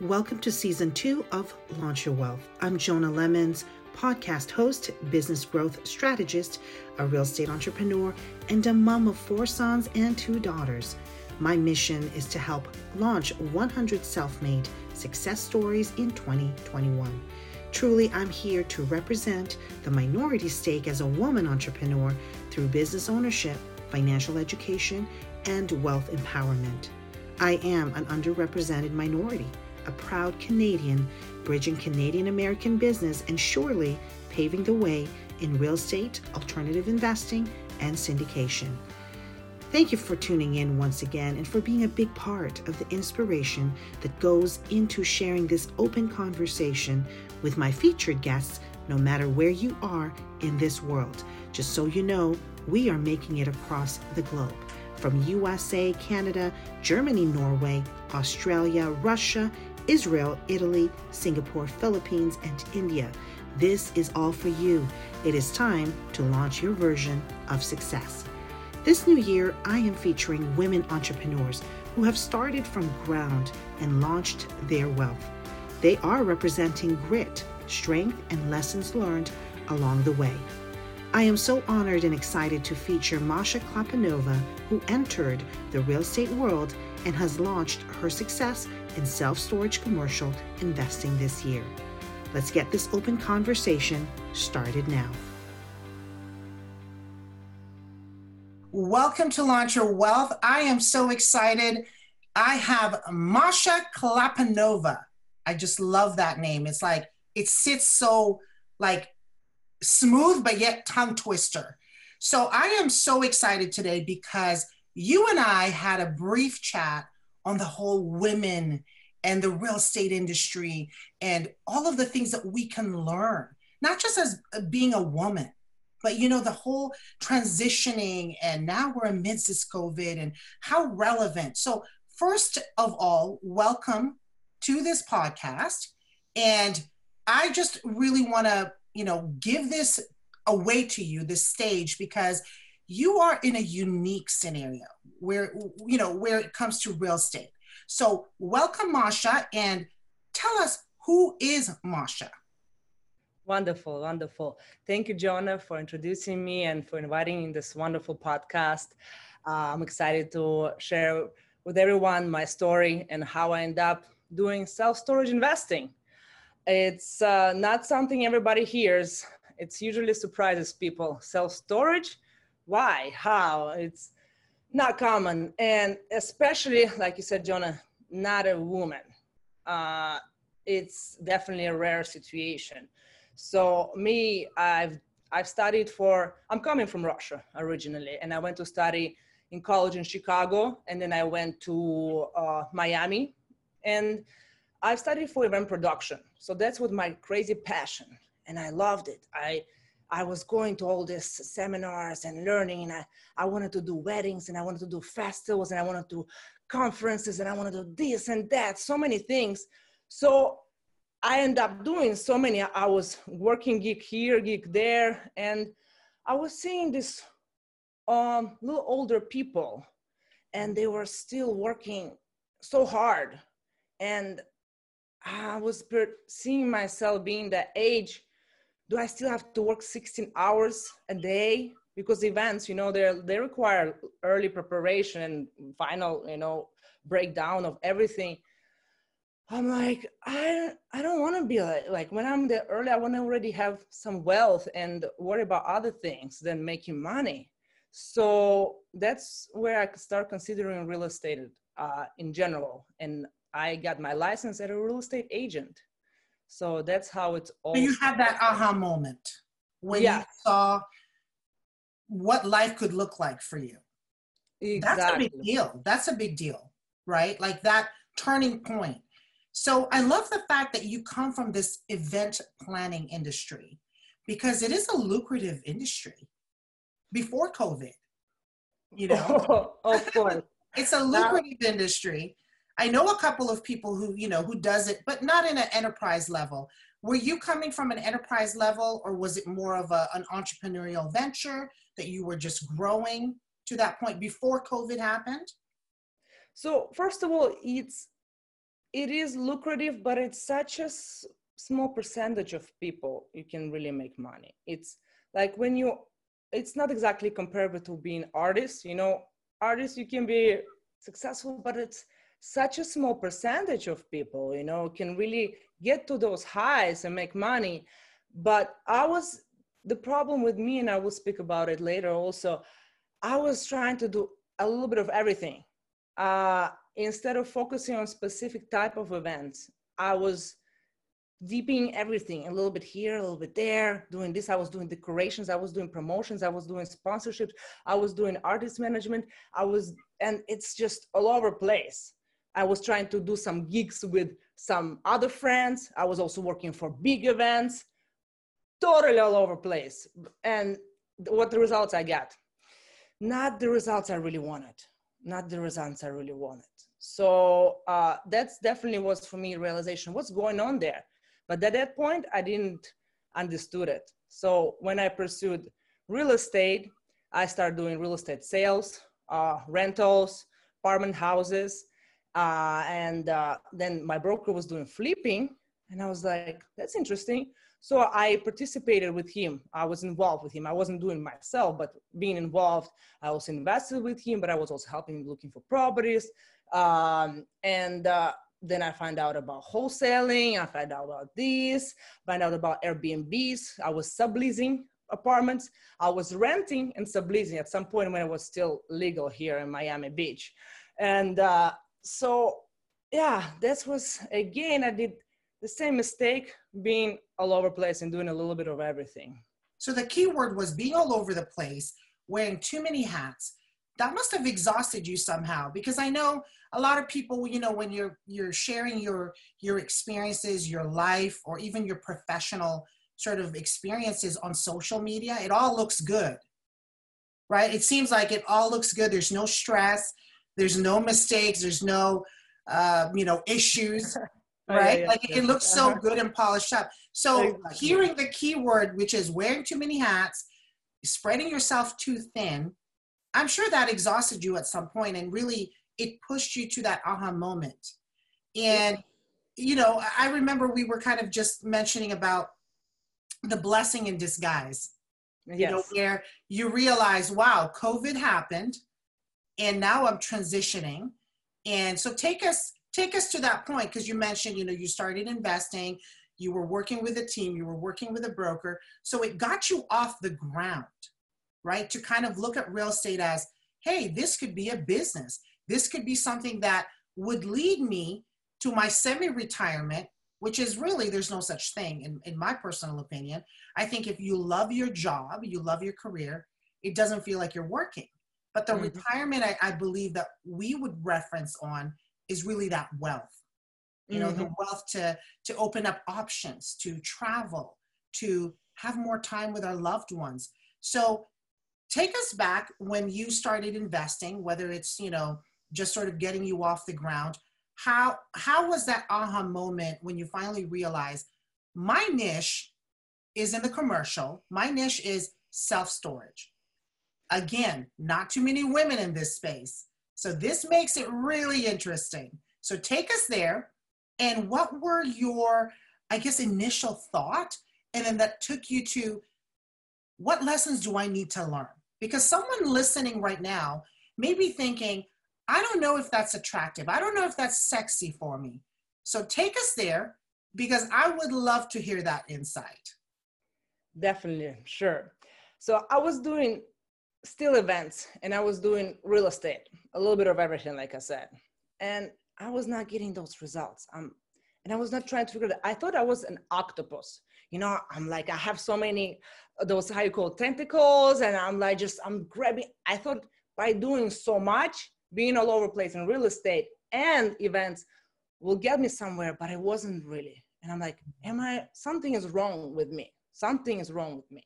Welcome to season two of Launch Your Wealth. I'm Jonah Lemons, podcast host, business growth strategist, a real estate entrepreneur, and a mom of four sons and two daughters. My mission is to help launch 100 self made success stories in 2021. Truly, I'm here to represent the minority stake as a woman entrepreneur through business ownership, financial education, and wealth empowerment. I am an underrepresented minority a proud Canadian, bridging Canadian American business and surely paving the way in real estate, alternative investing, and syndication. Thank you for tuning in once again and for being a big part of the inspiration that goes into sharing this open conversation with my featured guests, no matter where you are in this world. Just so you know, we are making it across the globe from USA, Canada, Germany, Norway, Australia, Russia, Israel, Italy, Singapore, Philippines, and India. This is all for you. It is time to launch your version of success. This new year, I am featuring women entrepreneurs who have started from ground and launched their wealth. They are representing grit, strength, and lessons learned along the way. I am so honored and excited to feature Masha Klapanova, who entered the real estate world and has launched her success in self storage commercial investing this year. Let's get this open conversation started now. Welcome to Launch Your Wealth. I am so excited. I have Masha Klapanova. I just love that name. It's like it sits so like smooth but yet tongue twister. So I am so excited today because you and I had a brief chat on the whole women and the real estate industry and all of the things that we can learn, not just as uh, being a woman, but you know, the whole transitioning and now we're amidst this COVID and how relevant. So, first of all, welcome to this podcast. And I just really want to, you know, give this away to you, this stage, because you are in a unique scenario where you know where it comes to real estate. So welcome Masha and tell us who is Masha? Wonderful, wonderful. Thank you, Jonah, for introducing me and for inviting in this wonderful podcast. Uh, I'm excited to share with everyone my story and how I end up doing self storage investing. It's uh, not something everybody hears. It's usually surprises people. Self storage? Why? How? It's not common and especially like you said jonah not a woman uh, it's definitely a rare situation so me i've i've studied for i'm coming from russia originally and i went to study in college in chicago and then i went to uh, miami and i've studied for event production so that's what my crazy passion and i loved it i I was going to all these seminars and learning, and I, I wanted to do weddings, and I wanted to do festivals, and I wanted to do conferences, and I wanted to do this and that, so many things. So I ended up doing so many. I was working gig here, gig there, and I was seeing this um, little older people, and they were still working so hard, and I was seeing myself being that age do I still have to work 16 hours a day? Because events, you know, they require early preparation and final, you know, breakdown of everything. I'm like, I I don't want to be like like when I'm there early, I want to already have some wealth and worry about other things than making money. So that's where I start considering real estate uh, in general. And I got my license as a real estate agent. So that's how it's all. So you had that aha moment when yeah. you saw what life could look like for you. Exactly. That's a big deal. That's a big deal, right? Like that turning point. So I love the fact that you come from this event planning industry because it is a lucrative industry before COVID. You know, of course. it's a lucrative industry I know a couple of people who, you know, who does it, but not in an enterprise level. Were you coming from an enterprise level or was it more of a, an entrepreneurial venture that you were just growing to that point before COVID happened? So first of all, it's it is lucrative, but it's such a s- small percentage of people you can really make money. It's like when you, it's not exactly comparable to being artists. You know, artists you can be successful, but it's such a small percentage of people. You know, can really get to those highs and make money. But I was the problem with me, and I will speak about it later. Also, I was trying to do a little bit of everything. Uh, instead of focusing on specific type of events i was deeping everything a little bit here a little bit there doing this i was doing decorations i was doing promotions i was doing sponsorships i was doing artist management i was and it's just all over place i was trying to do some gigs with some other friends. I was also working for big events. Totally all over place. And what the results i got? Not the results i really wanted. Not the results i really wanted. So uh, that's definitely was for me realization what's going on there. But at that point i didn't understood it. So when i pursued real estate i started doing real estate sales uh, rentals apartment houses uh, and uh, then my broker was doing flipping and i was like that's interesting so i participated with him i was involved with him i wasn't doing myself but being involved i was invested with him but i was also helping him looking for properties um, and uh, then I find out about wholesaling. I find out about this, find out about Airbnbs. I was subleasing apartments. I was renting and subleasing at some point when it was still legal here in Miami Beach. And uh, so, yeah, that was again, I did the same mistake being all over place and doing a little bit of everything. So the key word was being all over the place, wearing too many hats. That must have exhausted you somehow because I know a lot of people you know when you're you're sharing your your experiences your life or even your professional sort of experiences on social media it all looks good right it seems like it all looks good there's no stress there's no mistakes there's no uh, you know issues right oh, yeah, yeah, like yeah. it looks so uh-huh. good and polished up so exactly. hearing the keyword which is wearing too many hats spreading yourself too thin i'm sure that exhausted you at some point and really it pushed you to that aha moment. And, you know, I remember we were kind of just mentioning about the blessing in disguise. Yes. You know, where you realize, wow, COVID happened and now I'm transitioning. And so take us take us to that point because you mentioned, you know, you started investing, you were working with a team, you were working with a broker. So it got you off the ground, right? To kind of look at real estate as, hey, this could be a business. This could be something that would lead me to my semi retirement, which is really, there's no such thing, in, in my personal opinion. I think if you love your job, you love your career, it doesn't feel like you're working. But the mm-hmm. retirement I, I, believe that we would reference on is really that wealth. You know, mm-hmm. the wealth to to open up options, to travel, to have more time with our loved ones. So take us back when you started investing, whether it's, you know, just sort of getting you off the ground. How how was that aha moment when you finally realized my niche is in the commercial, my niche is self-storage. Again, not too many women in this space. So this makes it really interesting. So take us there. And what were your, I guess, initial thought? And then that took you to what lessons do I need to learn? Because someone listening right now may be thinking, I don't know if that's attractive. I don't know if that's sexy for me. So take us there because I would love to hear that insight. Definitely, sure. So I was doing still events and I was doing real estate, a little bit of everything, like I said. And I was not getting those results. Um, and I was not trying to figure out. I thought I was an octopus. You know, I'm like, I have so many those how you call tentacles, and I'm like just I'm grabbing. I thought by doing so much, being all over place in real estate and events will get me somewhere, but it wasn't really. And I'm like, am I, something is wrong with me. Something is wrong with me.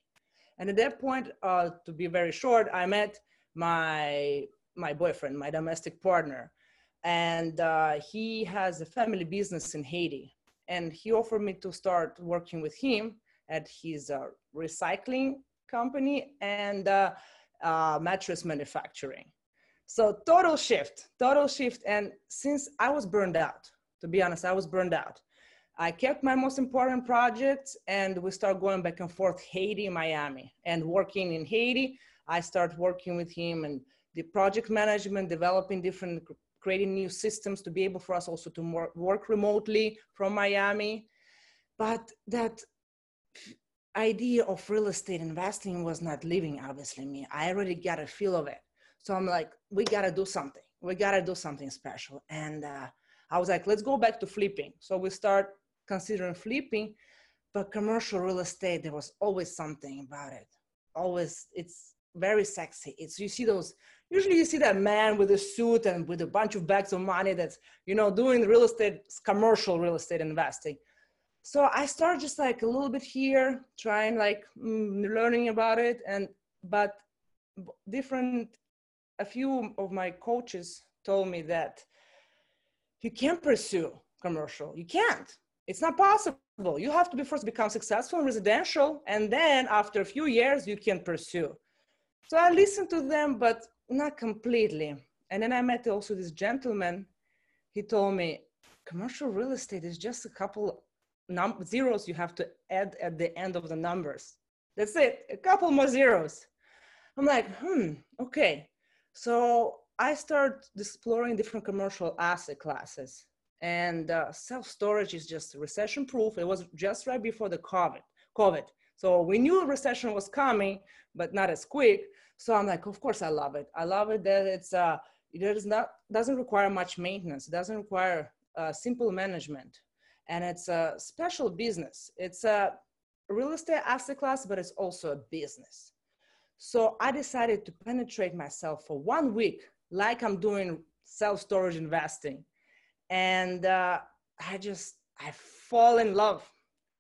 And at that point, uh, to be very short, I met my, my boyfriend, my domestic partner. And uh, he has a family business in Haiti. And he offered me to start working with him at his uh, recycling company and uh, uh, mattress manufacturing. So total shift, total shift. And since I was burned out, To be honest, I was burned out. I kept my most important projects and we start going back and forth Haiti, Miami, and working in Haiti. I start working with him and the project management, developing different, creating new systems to be able for us also to work remotely from Miami. But that idea of real estate investing was not living, obviously, me. I already got a feel of it. So I'm like, we gotta do something. We gotta do something special. And uh, I was like, let's go back to flipping. So we start considering flipping, but commercial real estate, there was always something about it. Always, it's very sexy. It's you see those. Usually, you see that man with a suit and with a bunch of bags of money that's you know doing real estate, commercial real estate investing. So I started just like a little bit here, trying like mm, learning about it, and but different. A few of my coaches told me that you can't pursue commercial. You can't it's not possible. You have to be first become successful in residential, and then after a few years, you can pursue. So I listened to them, but not completely. And then I met also this gentleman. He told me, commercial real estate is just a couple num- zeros you have to add at the end of the numbers. That's it, a couple more zeros. I'm like, hmm, okay. So I start exploring different commercial asset classes and uh, self-storage is just recession proof. It was just right before the covid covid. So we knew recession was coming but not as quick. So i'm like of course i love it. I love it that it's uh it does not doesn't require much maintenance. It doesn't require uh, simple management. And it's a special business. It's a real estate asset class but it's also a business. So i decided to penetrate myself for one week like i'm doing self-storage investing and uh, I just I fall in love.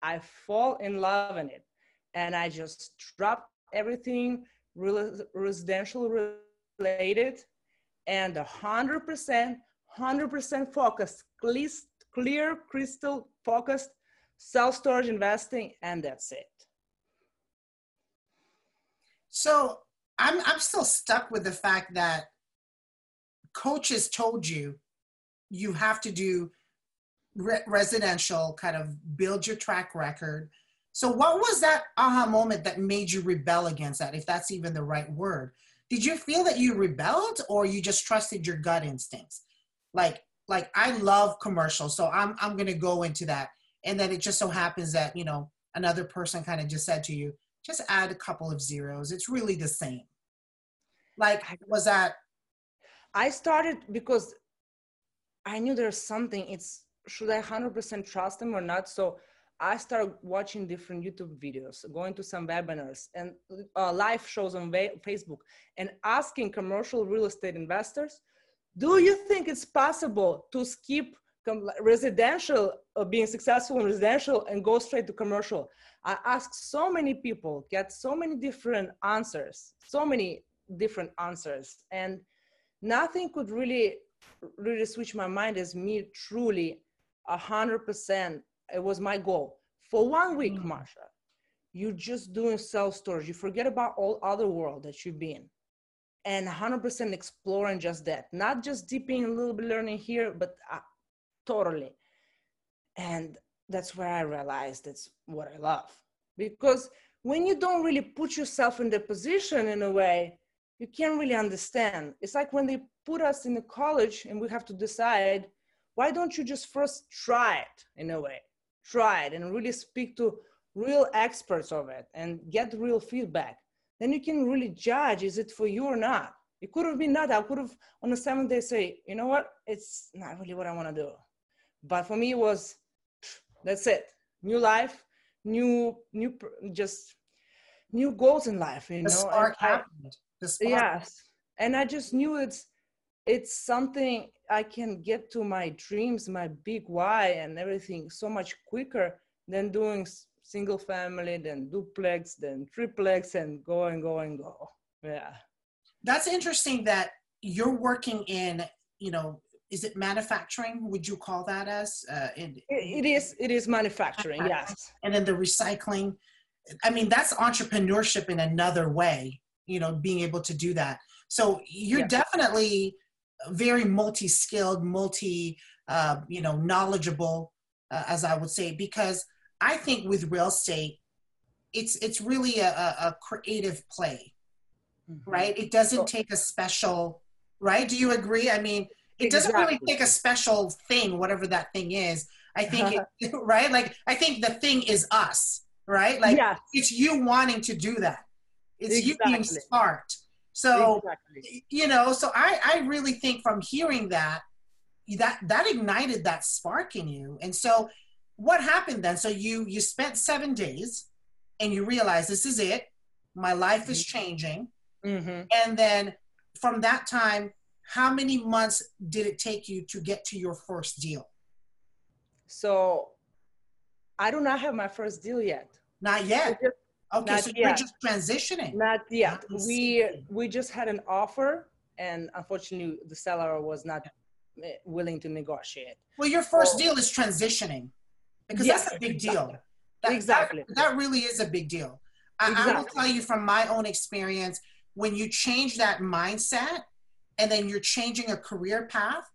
I fall in love in it, and I just dropped everything residential related, and a hundred percent, hundred percent focused, clear, crystal focused, self storage investing, and that's it. So I'm I'm still stuck with the fact that coaches told you you have to do re- residential, kind of build your track record. So, what was that aha moment that made you rebel against that, if that's even the right word? Did you feel that you rebelled, or you just trusted your gut instincts? Like, like I love commercials, so I'm I'm gonna go into that, and then it just so happens that you know another person kind of just said to you, just add a couple of zeros. It's really the same. Like, was that? I started because I knew there's something. It's should I 100% trust them or not? So I started watching different YouTube videos, going to some webinars and uh, live shows on Facebook, and asking commercial real estate investors, "Do you think it's possible to skip residential, uh, being successful in residential, and go straight to commercial?" I asked so many people, get so many different answers, so many different answers, and nothing could really really switched my mind as me truly a hundred percent. It was my goal for one week, mm. Masha. You're just doing self storage. You forget about all other world that you've been, and 100% exploring just that. Not just dipping a little bit learning here, but uh, totally. And that's where I realized that's what I love. Because when you don't really put yourself in the position in a way, you can't really understand. It's like when they put us in a college and we have to decide, why don't you just first try it in a way? Try it and really speak to real experts of it and get real feedback. Then you can really judge is it for you or not? It could have been not. I could have on the seventh day say, you know what? It's not really what I want to do. But for me, it was that's it. New life, new, new, just new goals in life. You the know, spark happened yes and i just knew it's it's something i can get to my dreams my big why and everything so much quicker than doing single family then duplex then triplex and go and go and go. Yeah. That's interesting that you're working in you know is it manufacturing would you call that as uh, in, it, it is it is manufacturing. yes. And then the recycling. I mean that's entrepreneurship in another way you know being able to do that. So you're yeah. definitely very multi-skilled multi uh, you know, knowledgeable, uh, as I would say, because I think with real estate, it's it's really a, a creative play, mm-hmm. right? It doesn't take a special, right? Do you agree? I mean, it doesn't exactly. really take a special thing, whatever that thing is. I think, it, right? Like, I think the thing is us, right? Like, yes. it's you wanting to do that. It's exactly. you being smart. So, exactly. you know, so I, I really think from hearing that, that that ignited that spark in you. And so, what happened then? So you you spent seven days, and you realize this is it. My life mm-hmm. is changing. Mm-hmm. And then from that time, how many months did it take you to get to your first deal? So I do not have my first deal yet. Not yet. Just, okay, not so yet. you're just transitioning. Not yet. We we just had an offer, and unfortunately, the seller was not eh, willing to negotiate. Well, your first so, deal is transitioning, because yes, that's a big deal. Exactly. That, exactly. That, that, really is a big deal. I, exactly. I will tell you from my own experience, when you change that mindset, and then you're changing a career path,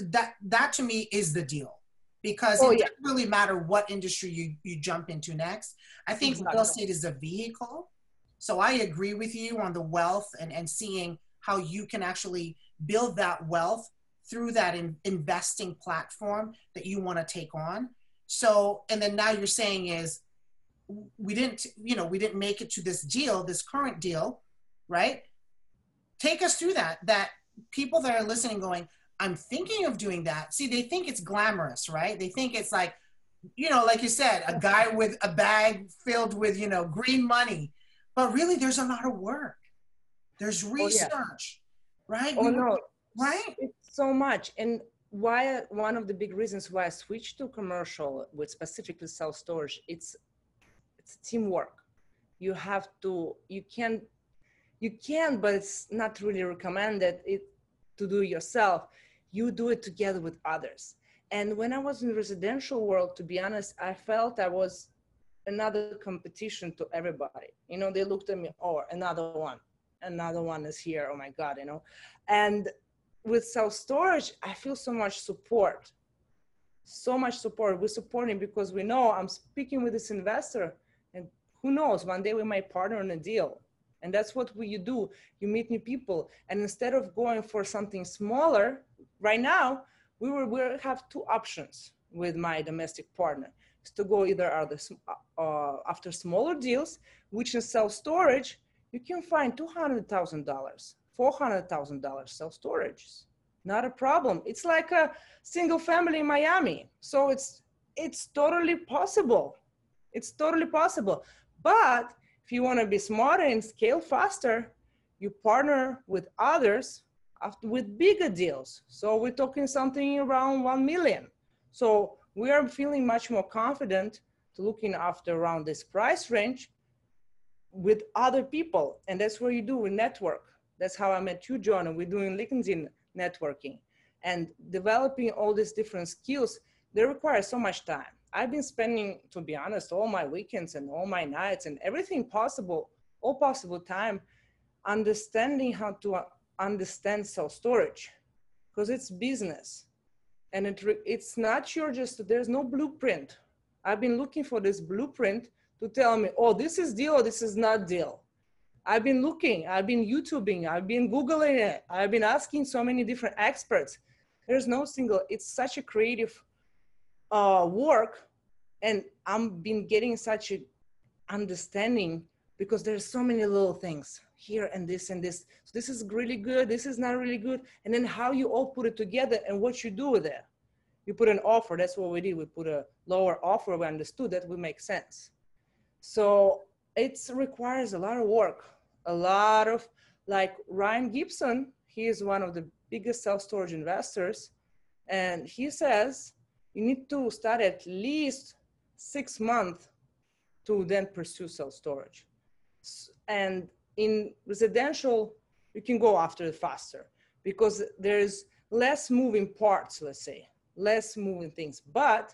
that that to me is the deal because oh, it yeah. doesn't really matter what industry you, you jump into next. I think exactly. real estate is a vehicle. So I agree with you on the wealth and, and seeing how you can actually build that wealth through that in, investing platform that you want to take on. So, and then now you're saying is we didn't, you know, we didn't make it to this deal, this current deal, right? Take us through that, that people that are listening going, I'm thinking of doing that. See, they think it's glamorous, right? They think it's like, you know, like you said, a guy with a bag filled with, you know, green money. But really, there's a lot of work. There's research, oh, yeah. right? Oh, no. Right? It's so much. And why one of the big reasons why I switched to commercial with specifically self storage, it's it's teamwork. You have to, you can, you can, but it's not really recommended it to do yourself you do it together with others. And when i was in residential world to be honest i felt i was another competition to everybody. You know they looked at me oh another one. Another one is here. Oh my god you know. And with self storage i feel so much support. So much support. We're supporting because we know i'm speaking with this investor and who knows one day we might partner in a deal. And that's what we, you do. You meet new people. And instead of going for something smaller right now we will we have two options with my domestic partner. Is to go either the, uh, after smaller deals which in self storage you can find $200000 $400000 self storage. Not a problem. It's like a single family in miami. So it's it's totally possible. It's totally possible. But if you want to be smarter and scale faster you partner with others with bigger deals. So we're talking something around 1 million. So we are feeling much more confident to looking after around this price range with other people. And that's where you do with network. That's how I met you, John, and we're doing LinkedIn networking and developing all these different skills. They require so much time. I've been spending, to be honest, all my weekends and all my nights and everything possible, all possible time understanding how to understand self storage because it's business. And it it's not your just there's no blueprint. I've been looking for this blueprint to tell me oh this is deal this is not deal. I've been looking i've been youtubing i've been googling it i've been asking so many different experts. There's no single it's such a creative uh, work and i'm been getting such a understanding because there's so many little things here and this and this. So this is really good. This is not really good. And then how you all put it together and what you do with it. You put an offer. That's what we did. We put a lower offer. We understood that would make sense. So it requires a lot of work, a lot of like Ryan Gibson. He is one of the biggest self-storage investors, and he says you need to start at least six months to then pursue self-storage. And in residential, you can go after it faster because there's less moving parts, let's say, less moving things, but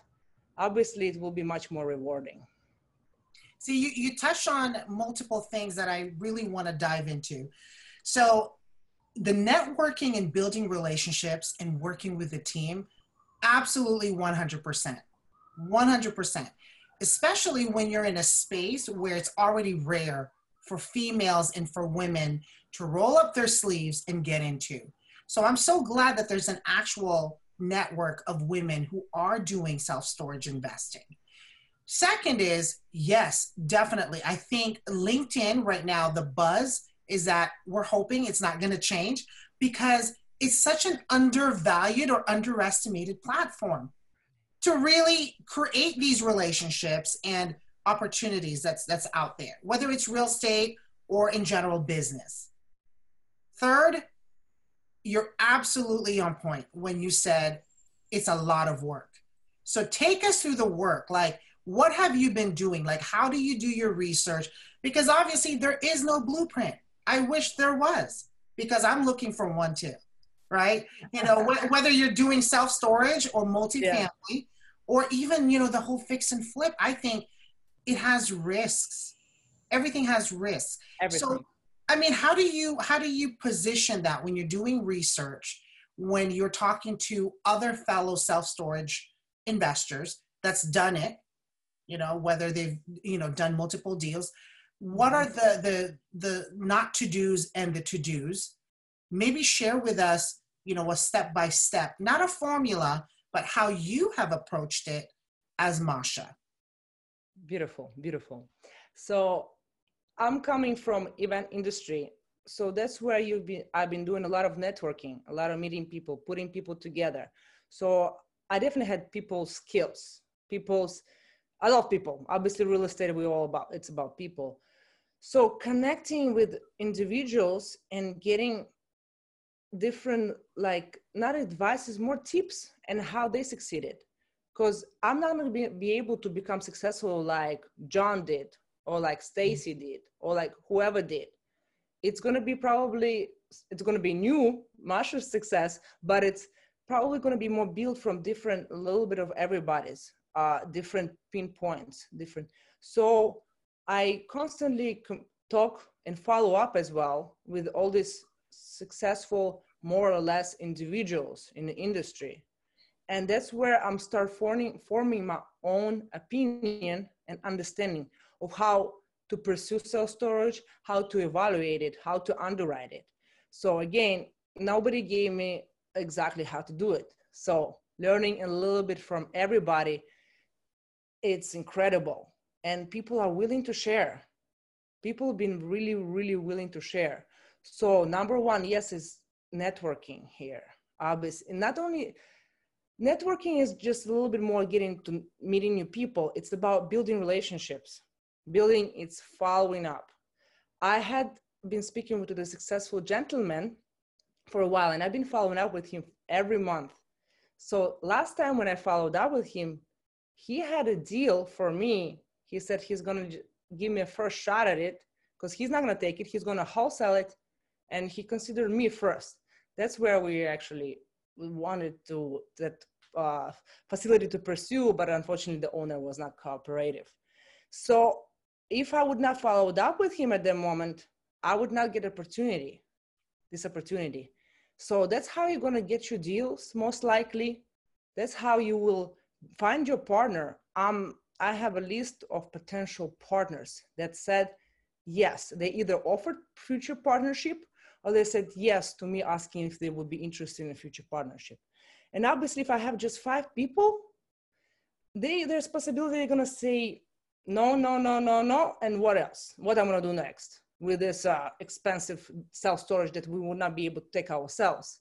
obviously it will be much more rewarding. See, you, you touch on multiple things that I really want to dive into. So, the networking and building relationships and working with the team, Absolutely 100%. 100%. Especially when you're in a space where it's already rare for females and for women to roll up their sleeves and get into. So I'm so glad that there's an actual network of women who are doing self storage investing. Second is, yes, definitely. I think LinkedIn right now, the buzz is that we're hoping it's not going to change because it's such an undervalued or underestimated platform to really create these relationships and opportunities that's that's out there whether it's real estate or in general business. Third you're absolutely on point when you said it's a lot of work. So take us through the work. Like what have you been doing? Like how do you do your research? Because obviously there is no blueprint. I wish there was because i'm looking for one too right? You know wh- whether you're doing self storage or multifamily yeah. or even you know the whole fix and flip i think it has risks. Everything has risks. Everything. so i mean how do you how do you position that when you're doing research when you're talking to other fellow self-storage investors that's done it you know whether they've you know done multiple deals? What are the the the not to do's and the to do's maybe share with us you know a step by step not a formula but how you have approached it as masha beautiful beautiful. So i'm coming from event industry. So that's where you've been i've been doing a lot of networking a lot of meeting people putting people together. So i definitely had people's skills people's i love people. Obviously real estate we all about it's about people. So connecting with individuals and getting different like not advices more tips and how they succeeded because i'm not going to be, be able to become successful like john did or like stacy did or like whoever did. It's going to be probably it's going to be new Masha's success but it's probably going to be more built from different a little bit of everybody's uh different pinpoints different. So i constantly com- talk and follow up as well with all these successful more or less individuals in the industry and that's where i'm start forming forming my own opinion and understanding of how to pursue self storage how to evaluate it how to underwrite it. So again nobody gave me exactly how to do it. So learning a little bit from everybody it's incredible. And people are willing to share. People have been really really willing to share. So number one, yes, is networking here. Obviously, not only networking is just a little bit more getting to meeting new people. It's about building relationships, building it's following up. I had been speaking with a successful gentleman for a while, and I've been following up with him every month. So last time when I followed up with him, he had a deal for me. He said he's gonna give me a first shot at it because he's not gonna take it. He's gonna wholesale it and he considered me first. That's where we actually wanted to that uh, facility to pursue, but unfortunately the owner was not cooperative. So if I would not followed up with him at that moment, I would not get opportunity, this opportunity. So that's how you're gonna get your deals, most likely. That's how you will find your partner. Um, I have a list of potential partners that said yes, they either offered future partnership or they said yes to me asking if they would be interested in a future partnership. And obviously, if I have just five people, they there's possibility they're gonna say no, no, no, no, no, and what else? What I'm gonna do next with this uh, expensive self storage that we would not be able to take ourselves.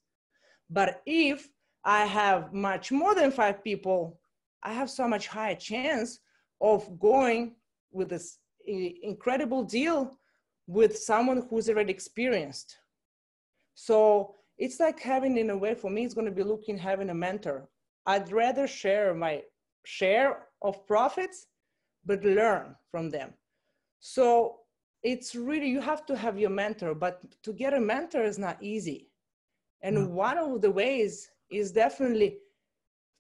But if I have much more than five people, I have so much higher chance of going with this incredible deal with someone who's already experienced so it's like having, in a way, for me, it's going to be looking having a mentor. I'd rather share my share of profits, but learn from them. So it's really, you have to have your mentor, but to get a mentor is not easy. And mm-hmm. one of the ways is definitely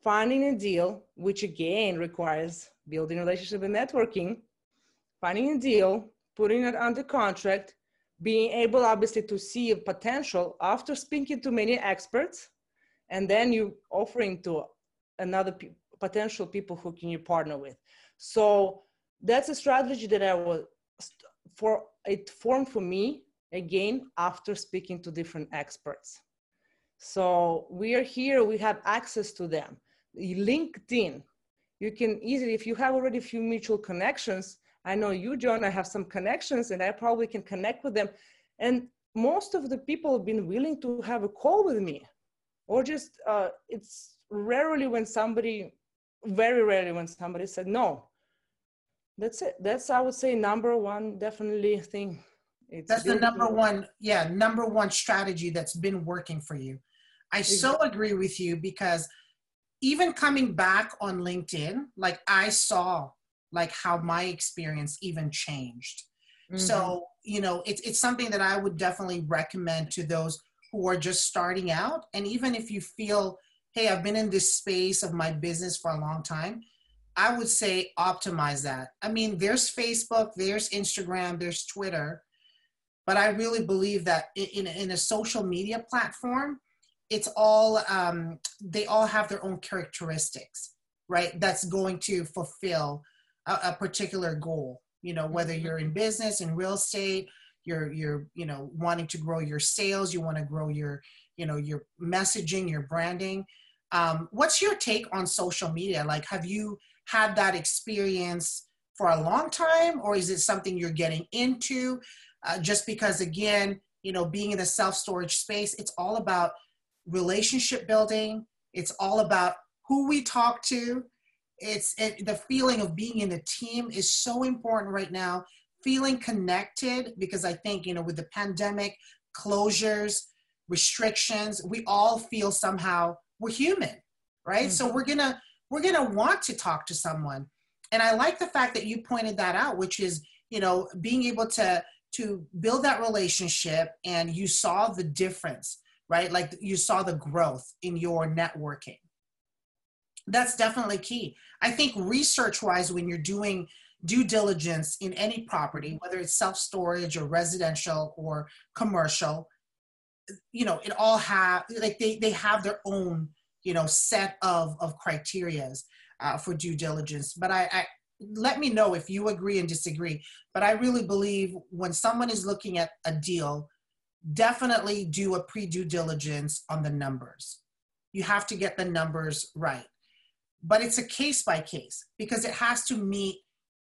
finding a deal, which again requires building relationship and networking, finding a deal, putting it under contract, being able obviously to see potential after speaking to many experts and then you offering to another pe- potential people who can you partner with. So that's a strategy that I was for it formed for me again after speaking to different experts. So we are here, we have access to them. LinkedIn, you can easily, if you have already a few mutual connections, I know you, John, I have some connections and I probably can connect with them. And most of the people have been willing to have a call with me or just, uh, it's rarely when somebody, very rarely when somebody said no. That's it. That's, I would say, number one, definitely thing. It's that's the number one, yeah, number one strategy that's been working for you. I so agree with you because even coming back on LinkedIn, like I saw like how my experience even changed. Mm-hmm. So, you know, it's it's something that I would definitely recommend to those who are just starting out. And even if you feel, hey, I've been in this space of my business for a long time, I would say optimize that. I mean, there's Facebook, there's Instagram, there's Twitter, but I really believe that in, in a social media platform, it's all um, they all have their own characteristics right that's going to fulfill a, a particular goal you know whether mm-hmm. you're in business in real estate you're you're you know wanting to grow your sales you want to grow your you know your messaging your branding um, what's your take on social media like have you had that experience for a long time or is it something you're getting into uh, just because again you know being in the self storage space it's all about relationship building. It's all about who we talk to. It's it, the feeling of being in a team is so important right now. Feeling connected because I think, you know, with the pandemic, closures, restrictions, we all feel somehow we're human, right? Mm-hmm. So we're gonna we're gonna want to talk to someone. And I like the fact that you pointed that out, which is, you know, being able to to build that relationship and you saw the difference right? Like you saw the growth in your networking. That's definitely key. I think research wise, when you're doing due diligence in any property, whether it's self storage or residential or commercial, you know, it all have like they, they have their own, you know, set of, of criterias uh, for due diligence. But I, I let me know if you agree and disagree. But I really believe when someone is looking at a deal, definitely do a pre due diligence on the numbers. You have to get the numbers right. But it's a case by case because it has to meet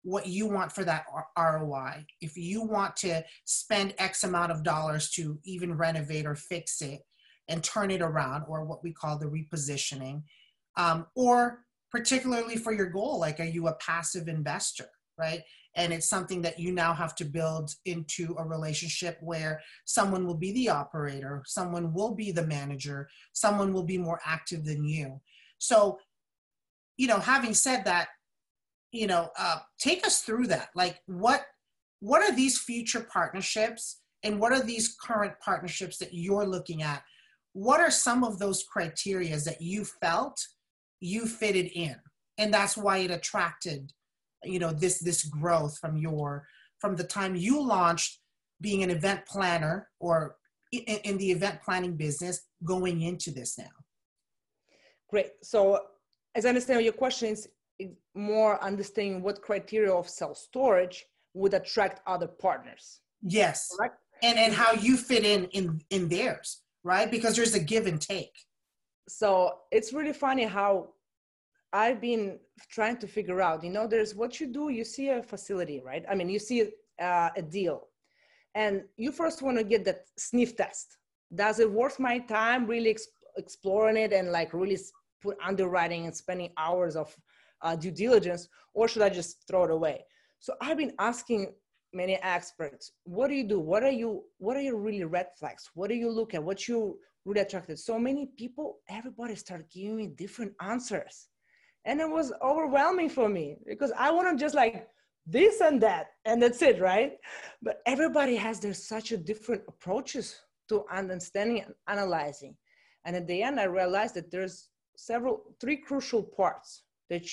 what you want for that ROI. If you want to spend X amount of dollars to even renovate or fix it and turn it around, or what we call the repositioning, um, or particularly for your goal, like are you a passive investor, right? and it's something that you now have to build into a relationship where someone will be the operator someone will be the manager someone will be more active than you so you know having said that you know uh, take us through that. Like what what are these future partnerships and what are these current partnerships that you're looking at? What are some of those criteria that you felt you fitted in? And that's why it attracted you know this this growth from your from the time you launched being an event planner or in, in the event planning business going into this now. Great. So as i understand your question is more understanding what criteria of self storage would attract other partners yes correct? and and how you fit in in in theirs right because there's a give and take so it's really funny how I've been trying to figure out, you know, there's what you do, you see a facility, right? I mean, you see uh, a deal and you first want to get that sniff test. Does it worth my time really exp- exploring it and like really put underwriting and spending hours of uh, due diligence or should I just throw it away? So I've been asking many experts, what do you do? What are you, what are your really red flags? What do you look at? What you really attracted? So many people, everybody started giving me different answers and it was overwhelming for me because i want to just like this and that and that's it right but everybody has their such a different approaches to understanding and analyzing and at the end i realized that there's several three crucial parts that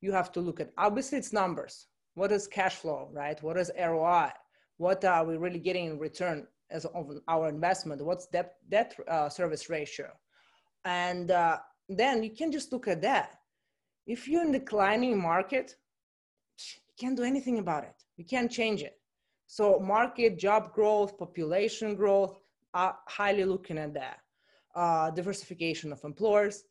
you have to look at obviously it's numbers what is cash flow right what is roi what are we really getting in return as of our investment what's debt debt uh, service ratio and uh, then you can just look at that. If you're in declining market, you can't do anything about it. You can't change it. So market, job growth, population growth, are highly looking at that. Uh, diversification of employers.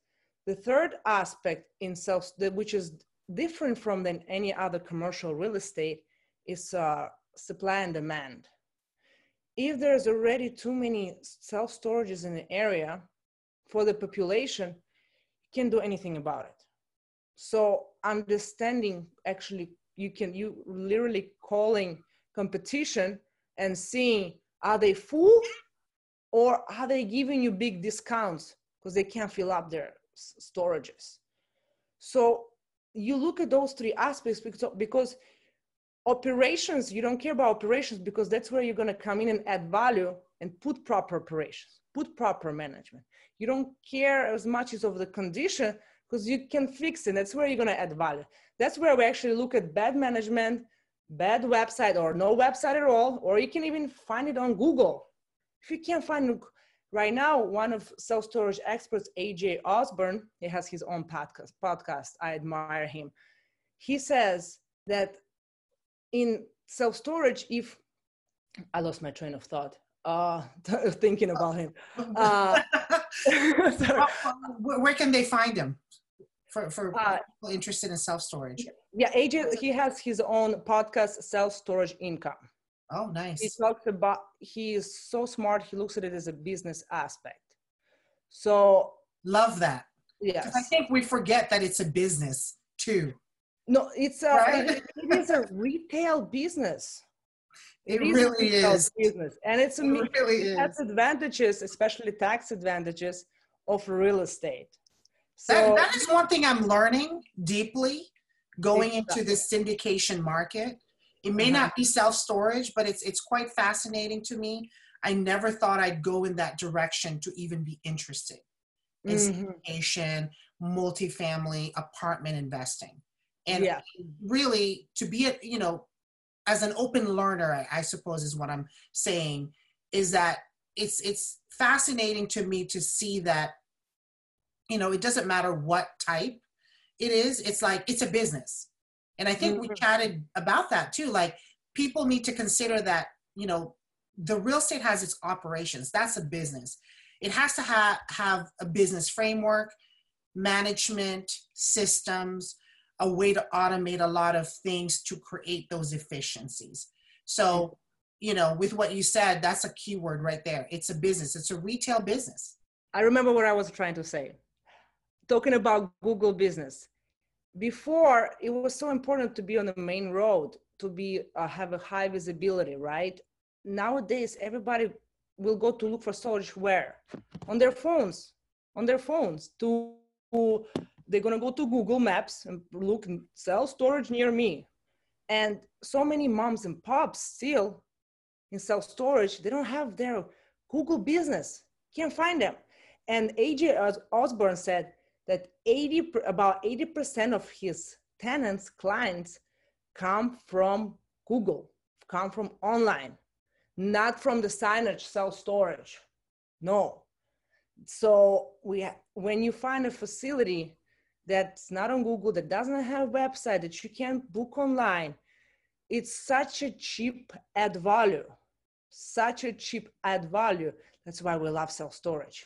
The third aspect in self, which is different from than any other commercial real estate, is uh, supply and demand. If there's already too many self storages in the area for the population, you can't do anything about it. So understanding actually, you can you literally calling competition and seeing are they full or are they giving you big discounts because they can't fill up their storages. So you look at those three aspects because, because operations you don't care about operations because that's where you're going to come in and add value and put proper operations put proper management. You don't care as much as of the condition because you can fix it. That's where you're going to add value. That's where we actually look at bad management bad website or no website at all or you can even find it on google. If you can't find right now, one of self-storage experts, AJ Osborne, he has his own podcast. Podcast. I admire him. He says that in self-storage, if I lost my train of thought, uh, thinking about him. Uh, where can they find him? For, for uh, people interested in self storage. Yeah, AJ, he has his own podcast, Self Storage Income. Oh, nice. He talks about, he is so smart, he looks at it as a business aspect. So, love that. Yes. I think we forget that it's a business too. No, it's a, right? it, it is a retail business. It, it really is. Business. And it's a, it really it has advantages, especially tax advantages of real estate. So, that, that is one thing I'm learning deeply going exactly. into this syndication market it may mm-hmm. not be self storage, but it's it's quite fascinating to me. I never thought I'd go in that direction to even be interested in mm-hmm. multifamily apartment investing, and yeah. really to be a you know as an open learner, I, I suppose is what I'm saying is that it's it's fascinating to me to see that you know it doesn't matter what type it is it's like it's a business and I think mm-hmm. we chatted about that too. Like people need to consider that, you know, the real estate has its operations. That's a business. It has to have, have a business framework, management, systems, a way to automate a lot of things to create those efficiencies. So, you know, with what you said, that's a keyword right there. It's a business, it's a retail business. I remember what I was trying to say. Talking about Google business before it was so important to be on the main road to be uh, have a high visibility right? Nowadays everybody will go to look for storage where? On their phones on their phones to they're going to go to google maps and look sell storage near me. And so many moms and pops still in self storage they don't have their google business can't find them. And aj osborne said that 80 about 80% of his tenants clients come from google come from online not from the signage self storage no. So we when you find a facility that's not on google that doesn't have a website that you can book online it's such a cheap add value such a cheap add value. That's why we love self storage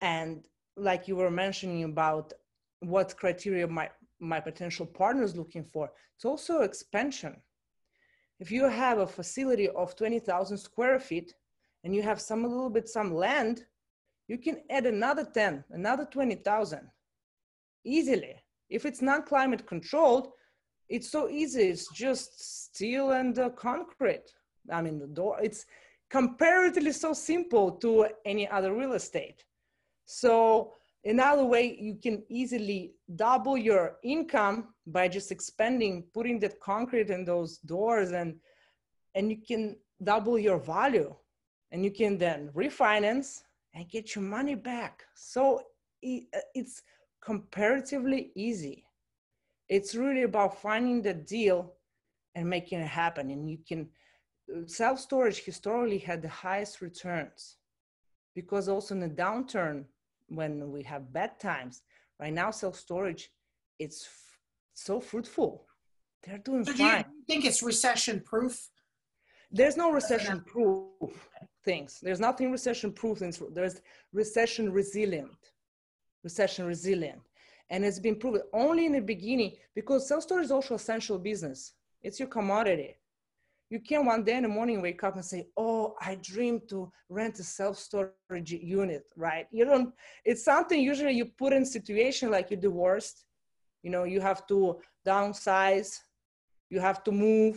and like you were mentioning about what criteria my my potential partner is looking for it's also expansion. If you have a facility of 20000 square feet and you have some a little bit some land you can add another 10 another 20000 easily. If it's not climate controlled it's so easy it's just steel and uh, concrete. I mean the door it's comparatively so simple to any other real estate so another way you can easily double your income by just expanding, putting that concrete in those doors and and you can double your value and you can then refinance and get your money back. So uh, it's comparatively easy. It's really about finding the deal and making it happen. And you can, uh, self storage historically had the highest returns because also in the downturn, when we have bad times, right now self-storage it's f- so fruitful. They're doing So do you think it's recession proof? there's no recession proof things. There's nothing recession proof there's recession resilient. Recession resilient. And it's been proven only in the beginning because self-storage is also essential business. It's your commodity you can't one day in the morning wake up and say oh i dream to rent a self-storage unit right you don't it's something usually you put in situation like you're divorced you know you have to downsize you have to move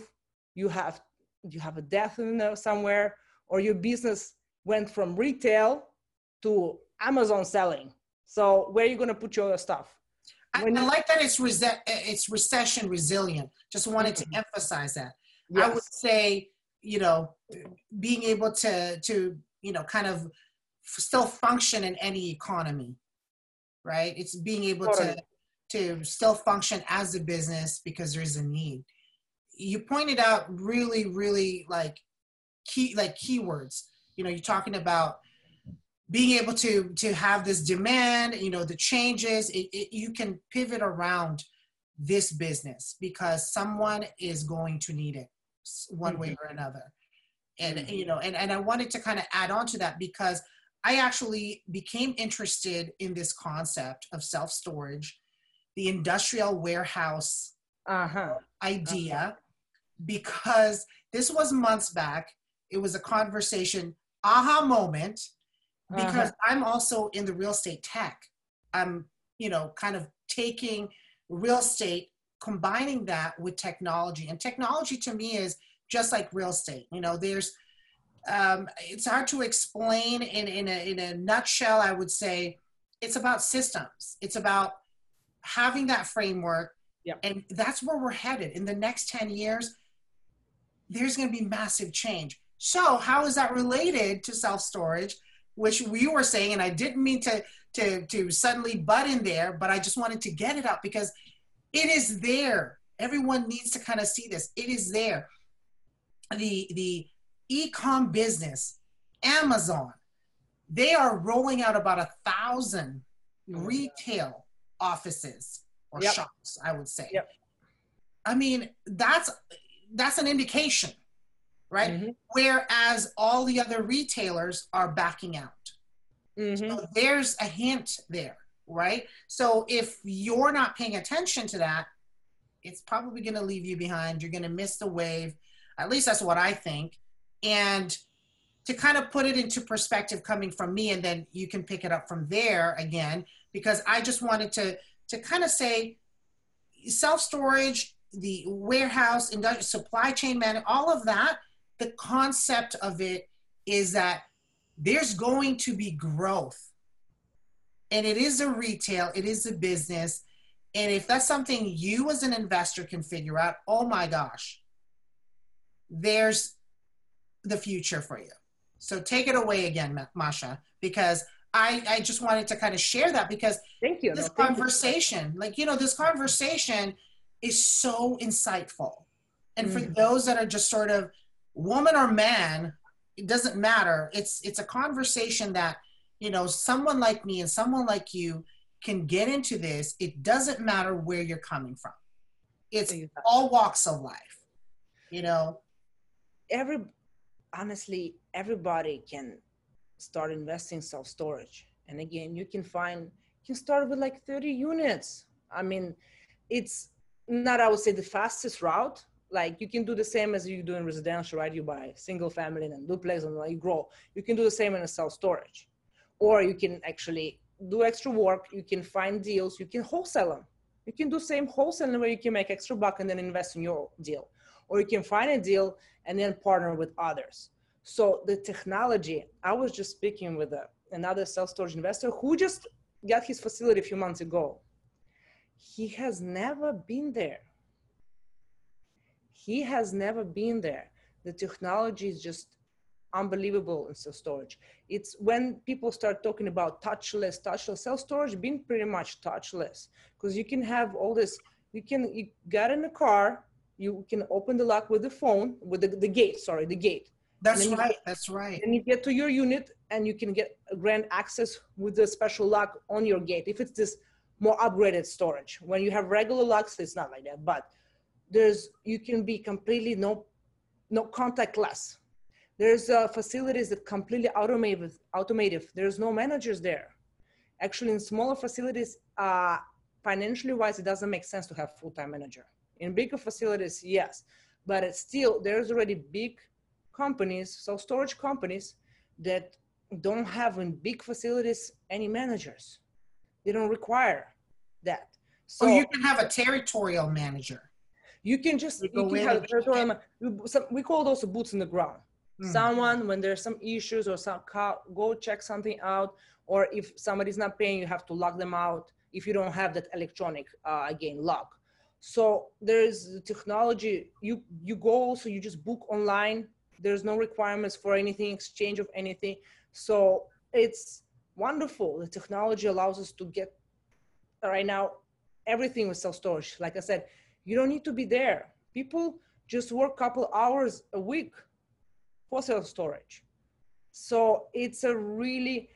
you have you have a death in there somewhere or your business went from retail to amazon selling so where are you going to put your stuff I, When I like that it's rese- it's recession resilient. Just wanted to mm-hmm. emphasize that. I would say, you know, being able to to you know kind of still function in any economy, right? It's being able Totally. to to still function as a business because there's a need. You pointed out really, really like key like keywords. You know, you're talking about being able to to have this demand. You know, the changes. It, it, you can pivot around this business because someone is going to need it one way or another. And Mhm. you know and, and i wanted to kind of add on to that because i actually became interested in this concept of self-storage the industrial warehouse uh-huh. idea because this was months back. It was a conversation aha moment because i'm also in the real estate tech. I'm you know kind of taking real estate combining that with technology. And technology to me is just like real estate you know there's um, it's hard to explain in, in, a, in a nutshell i would say it's about systems. It's about having that framework Yep. and that's where we're headed. In the next 10 years there's going to be massive change. So how is that related to self-storage which we were saying and i didn't mean to to to suddenly butt in there but i just wanted to get it up because it is there everyone needs to kind of see this it is there the the e-com business amazon they are rolling out about a thousand retail offices or Yep. shops i would say Yep. i mean that's that's an indication right Mhm. whereas all the other retailers are backing out Mhm. so there's a hint there, right? So if you're not paying attention to that, it's probably going to leave you behind. You're going to miss the wave. At least that's what I think. And to kind of put it into perspective coming from me, and then you can pick it up from there again, because I just wanted to to kind of say self storage, the warehouse, industrial supply chain man, all of that. The concept of it is that there's going to be growth. And it is a retail, it is a business. And if that's something you as an investor can figure out, oh my gosh, there's the future for you. So take it away again, Masha, because I, I just wanted to kind of share that because thank you this No, thank you. conversation, like, you know, this conversation is so insightful. And for Mhm. those that are just sort of woman or man, it doesn't matter. It's it's a conversation that, you know, someone like me and someone like you can get into this. It doesn't matter where you're coming from. It's all walks of life. You know, every honestly everybody can start investing self storage and again you can find you can start with like 30 units. I mean it's not i would say the fastest route. Like you can do the same as you do in residential right? You buy single family and then duplex and then you grow. You can do the same in a self storage or you can actually do extra work you can find deals you can wholesale them you can do same wholesale where you can make extra buck and then invest in your deal or you can find a deal and then partner with others. So the technology, I was just speaking with a, another self-storage investor who just got his facility a few months ago. He has never been there. He has never been there. The technology is just unbelievable in self-storage. It's when people start talking about touchless, touchless self-storage being pretty much touchless because you can have all this, you can, you got in a car, you can open the lock with the phone with the, the gate sorry the gate that's right. That's right. and you get to your unit and you can get a grand access with the special lock on your gate if it's this more upgraded storage. When you have regular locks, it's not like that. But there's you can be completely no no contactless. There's uh, facilities that completely automated. Automated. There's no managers there. Actually, in smaller facilities, uh, financially wise, it doesn't make sense to have full-time manager. In bigger facilities, yes, but it's still there's already big companies, so storage companies that don't have in big facilities any managers. They don't require that. So you can have a territorial manager. You can just you, you can have a territorial. We call those boots in the ground. Mm-hmm. Someone when there's some issues or some go check something out, or if somebody's not paying, you have to lock them out. If you don't have that electronic uh, again lock, so there's technology. You you go also you just book online. There's no requirements for anything exchange of anything. So it's wonderful. The technology allows us to get right now everything with self storage. Like I said, you don't need to be there. People just work a couple hours a week for self storage. So it's a really,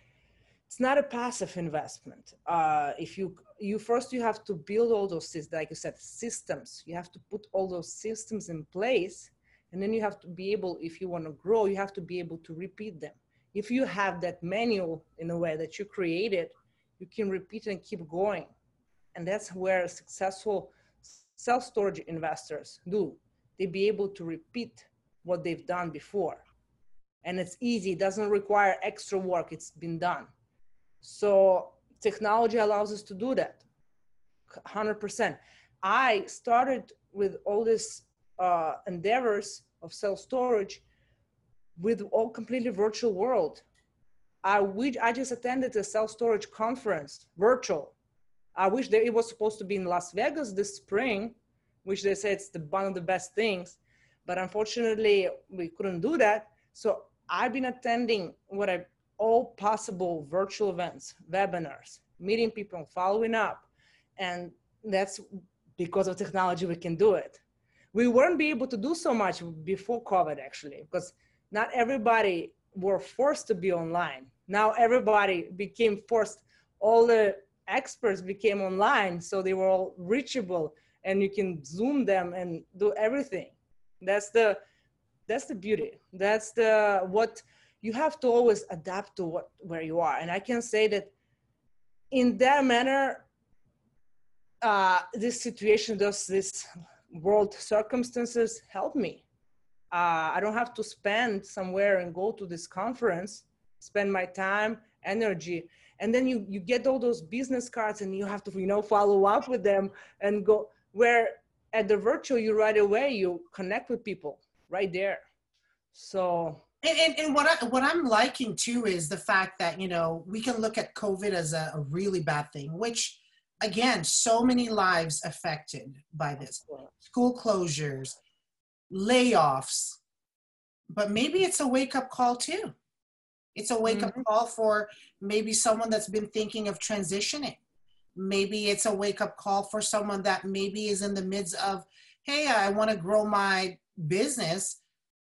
it's not a passive investment. Uh, if you you first you have to build all those systems, like you said systems. You have to put all those systems in place, and then you have to be able, if you want to grow, you have to be able to repeat them. If you have that manual in a way that you created, you can repeat and keep going, and that's where successful self storage investors do. They be able to repeat what they've done before. And it's easy, it doesn't require extra work, it's been done. So technology allows us to do that 100%. I started with all these uh, endeavors of self storage with all completely virtual world. I wish I just attended a self storage conference, virtual, I wish that it was supposed to be in Las Vegas this spring, which they said it's the, one of the best things, but unfortunately we couldn't do that. So I've been attending what I all possible virtual events, webinars, meeting people, following up, and that's because of technology we can do it. We weren't be able to do so much before COVID actually, because not everybody were forced to be online. Now everybody became forced. All the experts became online so they were all reachable and you can zoom them and do everything that's the that's the beauty. That's the what you have to always adapt to what where you are. And i can say that in that manner uh, this situation does this world circumstances help me. Uh, i don't have to spend somewhere and go to this conference spend my time energy. And then you you get all those business cards and you have to you know follow up with them and go where at the virtual you right away you connect with people right there so and, and, and, what I what I'm liking too is the fact that you know we can look at COVID as a, a really bad thing, which again, so many lives affected by this, school closures, layoffs, but maybe it's a wake up call too. It's a wake up mm-hmm. call for maybe someone that's been thinking of transitioning. Maybe it's a wake up call for someone that maybe is in the midst of, hey, I want to grow my business,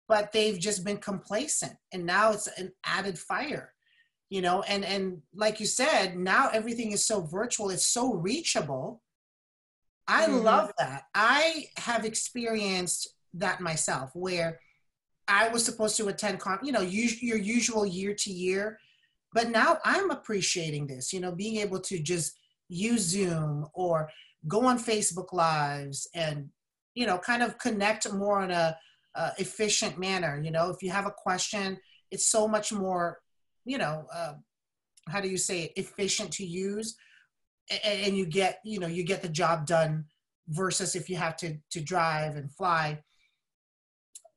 but they've just been complacent. And now it's an added fire, you know, and, and like you said, now everything is so virtual, it's so reachable. I mm-hmm. love that. I have experienced that myself where I was supposed to attend, con- you know, your usual year to year, but now I'm appreciating this, you know, being able to just use Zoom or go on Facebook Lives and, you know, kind of connect more in a, a efficient manner. You know, if you have a question, it's so much more, you know, uh, how do you say it, efficient to use, and, and you get, you know, you get the job done versus if you have to to drive and fly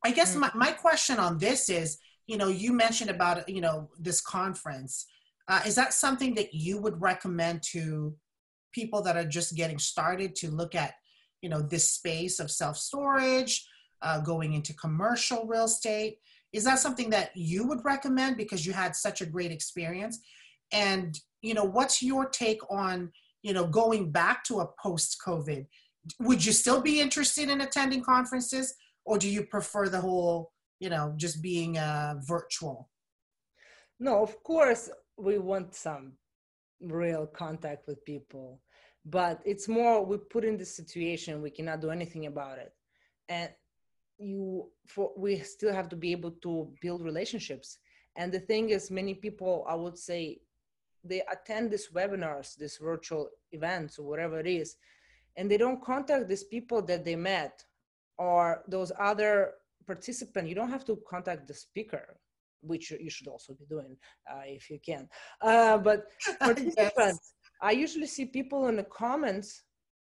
I guess my, my question on this is, you know, you mentioned about, you know, this conference. Uh, is that something that you would recommend to people that are just getting started to look at, you know, this space of self-storage, uh, going into commercial real estate? Is that something that you would recommend because you had such a great experience? And, you know, what's your take on, you know, going back to a post-COVID? Would you still be interested in attending conferences? or do you prefer the whole you know just being uh, virtual no of course we want some real contact with people but it's more we put in this situation we cannot do anything about it. And you for we still have to be able to build relationships. And the thing is many people i would say they attend these webinars these virtual events or whatever it is and they don't contact these people that they met or those other participants you don't have to contact the speaker which you should also be doing uh, if you can. Uh, but participants yes. I usually see people in the comments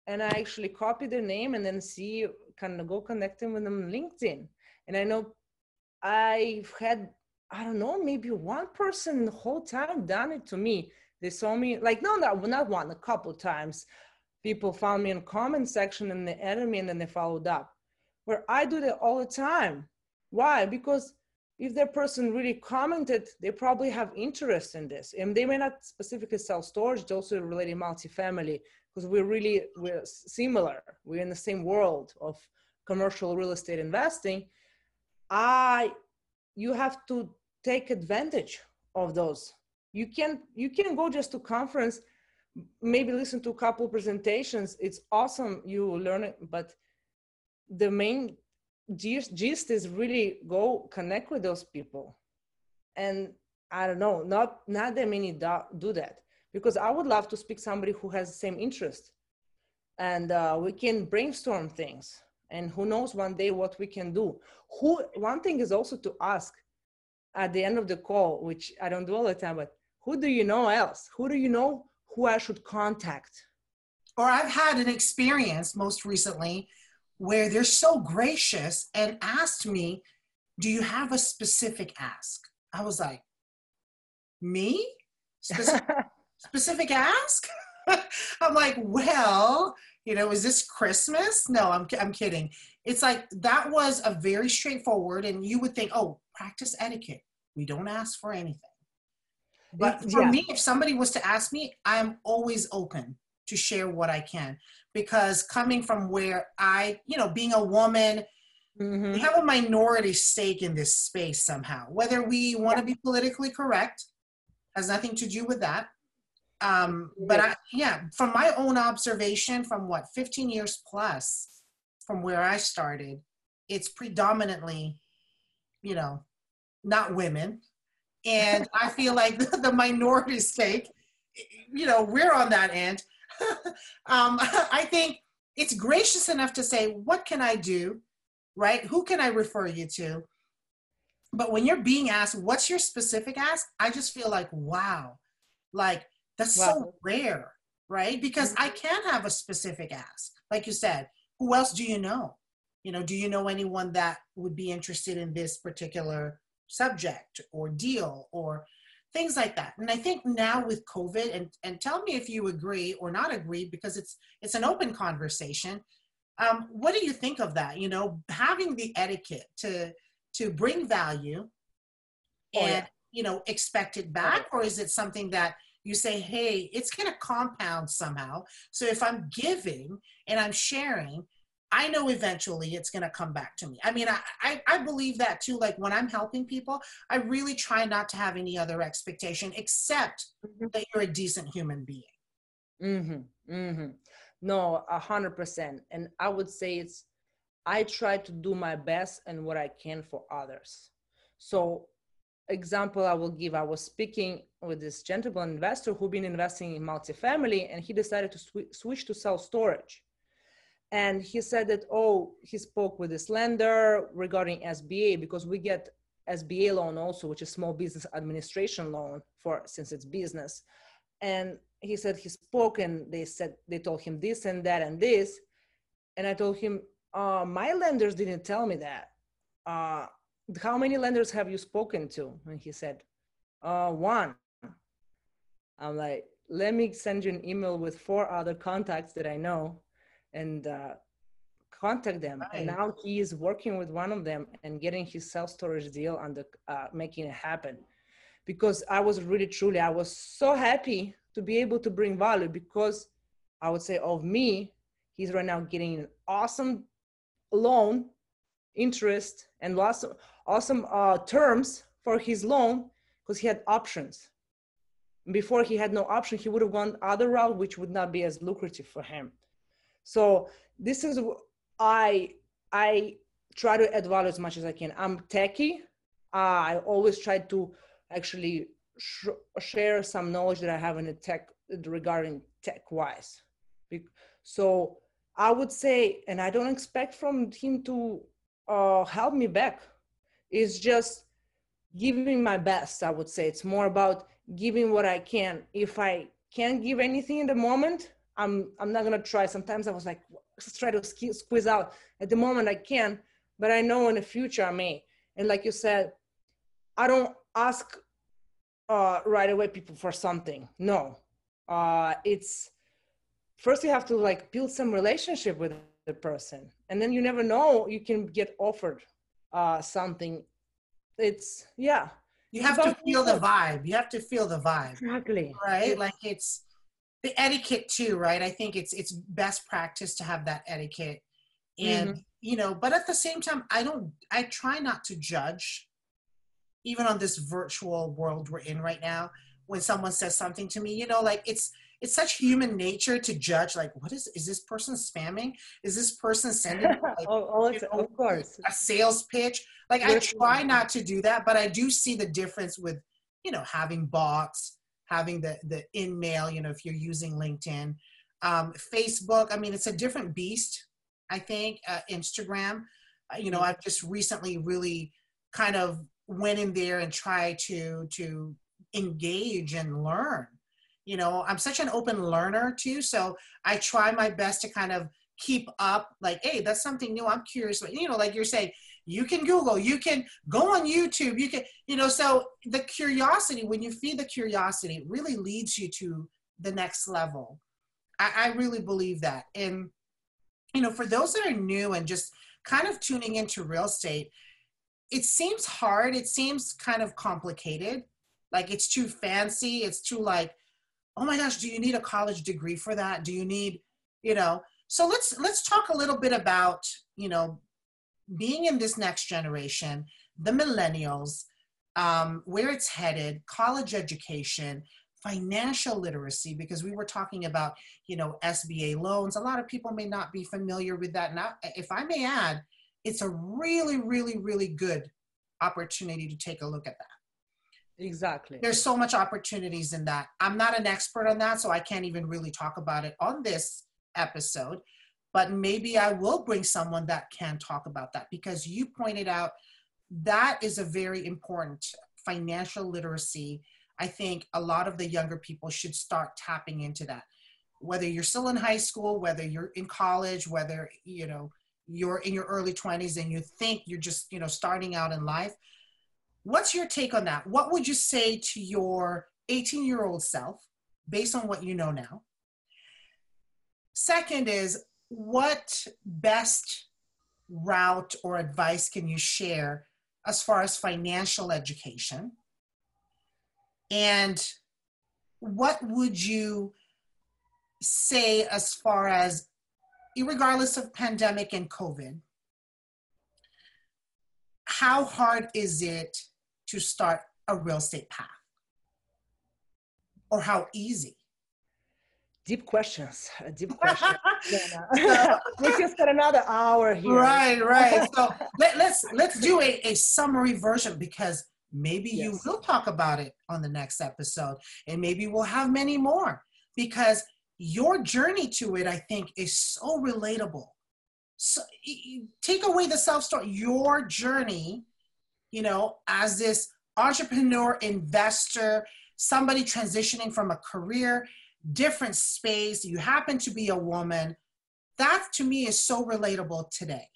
and i actually copy their name and then see kind of go connecting with them on linkedin. And i know i've had i don't know maybe one person the whole time done it to me. They saw me like no no not one a couple times. People found me in comment section and they added me and then they followed up. Where i do that all the time. Why? Because if that person really commented, they probably have interest in this. And they may not specifically sell storage, they also related multifamily because we're really we're similar. We're in the same world of commercial real estate investing. I you have to take advantage of those. You can you can go just to conference, maybe listen to a couple presentations. It's awesome you learn it, but the main gist, is really go connect with those people. And i don't know not not that many do, do that. Because i would love to speak somebody who has the same interest. And uh, we can brainstorm things. And who knows one day what we can do. Who one thing is also to ask at the end of the call which i don't do all the time but who do you know else? Who do you know who i should contact? Or i've had an experience most recently where they're so gracious and asked me, Do you have a specific ask? I was like, Me? Specific, specific ask? I'm like, Well, you know, is this Christmas? No, I'm, I'm kidding. It's like that was a very straightforward, and you would think, Oh, practice etiquette. We don't ask for anything. But for yeah. me, if somebody was to ask me, I'm always open to share what I can because coming from where I, you know, being a woman, mm-hmm. we have a minority stake in this space somehow. Whether we want to be politically correct has nothing to do with that. Um, but I, yeah, from my own observation, from what 15 years plus from where I started, it's predominantly, you know, not women. And I feel like the, the minority stake, you know, we're on that end um, I think it's gracious enough to say, What can I do? Right? Who can I refer you to? But when you're being asked, What's your specific ask? I just feel like, Wow, like that's wow. so rare, right? Because I can have a specific ask. Like you said, who else do you know? You know, do you know anyone that would be interested in this particular subject or deal or things like that. And i think now with covid and, and tell me if you agree or not agree because it's it's an open conversation um, what do you think of that? You know having the etiquette to to bring value oh, and yeah. you know expect it back or is it something that you say hey it's going to compound somehow. So if i'm giving and i'm sharing I know eventually it's going to come back to me. I mean, I, I, I, believe that too. Like when I'm helping people, I really try not to have any other expectation except mm-hmm. that you're a decent human being. Mm-hmm. Mm-hmm. No, a hundred percent. And I would say it's, I try to do my best and what I can for others. So example I will give, I was speaking with this gentleman investor who been investing in multifamily and he decided to sw- switch to self storage and he said that oh he spoke with this lender regarding sba because we get sba loan also which is small business administration loan for since it's business. And he said he spoke and they said they told him this and that and this. And i told him uh, my lenders didn't tell me that. Uh, how many lenders have you spoken to? And he said uh, one. I'm like let me send you an email with four other contacts that i know and uh, contact them. Right. And now he is working with one of them and getting his self storage deal and uh, making it happen. Because I was really truly, I was so happy to be able to bring value because I would say of me, he's right now getting an awesome loan interest and awesome, awesome uh, terms for his loan because he had options before he had no option he would have gone other route which would not be as lucrative for him so this is i i try to add value as much as i can. I'm techie. Uh, i always try to actually sh- share some knowledge that i have in the tech regarding tech wise. So i would say and i don't expect from him to uh, help me back. It's just giving my best i would say. It's more about giving what I can. If I can't give anything in the moment, I'm I'm not gonna try. Sometimes I was like try to squeeze out. At the moment I can, but I know in the future I may. And like you said, I don't ask uh, right away people for something. No, uh, it's first you have to like build some relationship with the person, and then you never know you can get offered uh, something. It's yeah, you have to feel the vibe. You have to feel the vibe. Exactly. Right? Like it's the etiquette too, right? I think it's it's best practice to have that etiquette. And mm-hmm. you know, but at the same time, I don't I try not to judge even on this virtual world we're in right now when someone says something to me, you know, like it's it's such human nature to judge like what is is this person spamming is this person sending like, oh, oh know, of course a sales pitch like i try not to do that but i do see the difference with you know having bots having the the in mail you know if you're using linkedin. Um, facebook i mean it's a different beast i think uh, instagram. Uh, you know mm-hmm. i've just recently really kind of went in there and tried to to engage and learn. You know i'm such an open learner too so i try my best to kind of keep up like hey that's something new. I'm curious you know like you're saying you can google you can go on youtube you can you know so the curiosity when you feed the curiosity it really leads you to the next level. I, I really believe that. And you know for those that are new and just kind of tuning into real estate it seems hard it seems kind of complicated. Like it's too fancy it's too like oh my gosh do you need a college degree for that? Do you need you know? So let's let's talk a little bit about you know being in this next generation the millennials um, where it's headed college education financial literacy because we were talking about you know sba loans a lot of people may not be familiar with that now if i may add it's a really really really good opportunity to take a look at that Exactly. There's so much opportunities in that. I'm not an expert on that, so I can't even really talk about it on this episode. But maybe I will bring someone that can talk about that because you pointed out that is a very important financial literacy. I think a lot of the younger people should start tapping into that. Whether you're still in high school, whether you're in college, whether you know you're in your early 20s and you think you're just you know starting out in life What's your take on that? What would you say to your 18 year old self based on what you know now? Second is what best route or advice can you share as far as financial education? And what would you say as far as, regardless of pandemic and COVID, how hard is it to start a real estate path? Or how easy? Deep questions, uh, deep questions. we can spend another hour here. Right, right. So let, us let's, let's do a, a summary version because maybe yes. you will talk about it on the next episode, and maybe we'll have many more because your journey to it, I think, is so relatable. So take away the self story. Your journey you know, as this entrepreneur, investor, somebody transitioning from a career, different space, you happen to be a woman, that to me is so relatable today.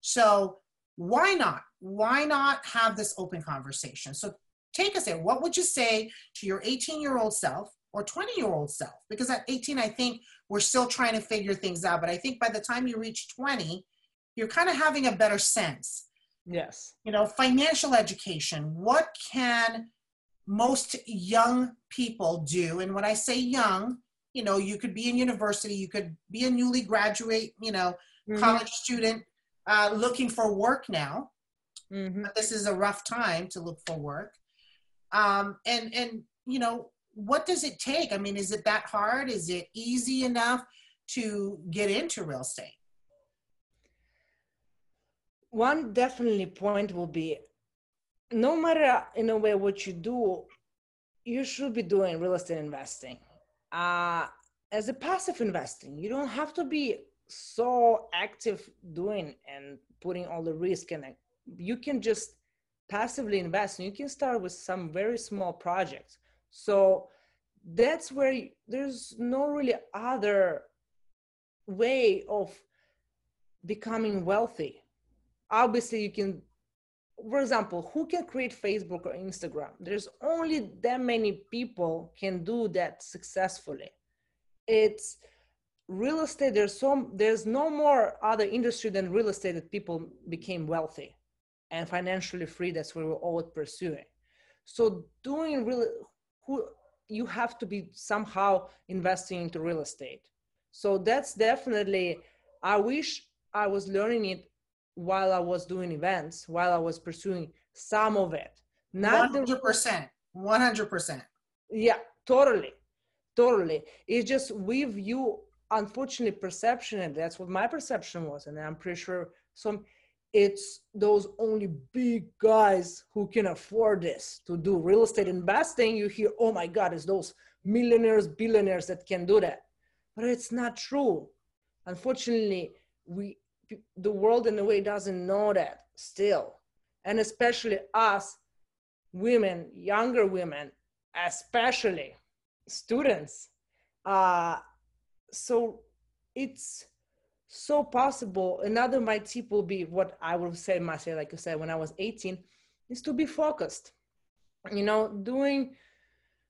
So why not? Why not have this open conversation? So take us there. What would you say to your 18 year old self or 20 year old self? Because at 18, I think we're still trying to figure things out. But I think by the time you reach 20, you're kind of having a better sense. Yes. You know, financial education. What can most young people do? And when I say young, you know, you could be in university, you could be a newly graduate, you know, mm-hmm. college student uh, looking for work now. Mm-hmm. But this is a rough time to look for work. Um, and and you know, what does it take? I mean, is it that hard? Is it easy enough to get into real estate? One definitely point will be no matter in a way what you do, you should be doing real estate investing. Uh, as a passive investing, you don't have to be so active doing and putting all the risk it. You can just passively invest and you can start with some very small projects. So that's where there's no really other way of becoming wealthy. Obviously, you can for example, who can create Facebook or Instagram? There's only that many people can do that successfully. It's real estate. There's so there's no more other industry than real estate that people became wealthy and financially free. That's what we're all pursuing. So doing real, who you have to be somehow investing into real estate. So that's definitely. I wish I was learning it while I was doing events, while I was pursuing some of it. Not 100%. 100%. Yeah, totally. Totally. It's just we view, unfortunately, perception, and that's what my perception was. And I'm pretty sure some, it's those only big guys who can afford this to do real estate investing. You hear, oh my God, it's those millionaires, billionaires that can do that. But it's not true. Unfortunately, we the world in a way doesn't know that still. And especially us women younger women especially students uh, so it's so possible another my tip will be what i would say myself like you said when i was 18 is to be focused. You know doing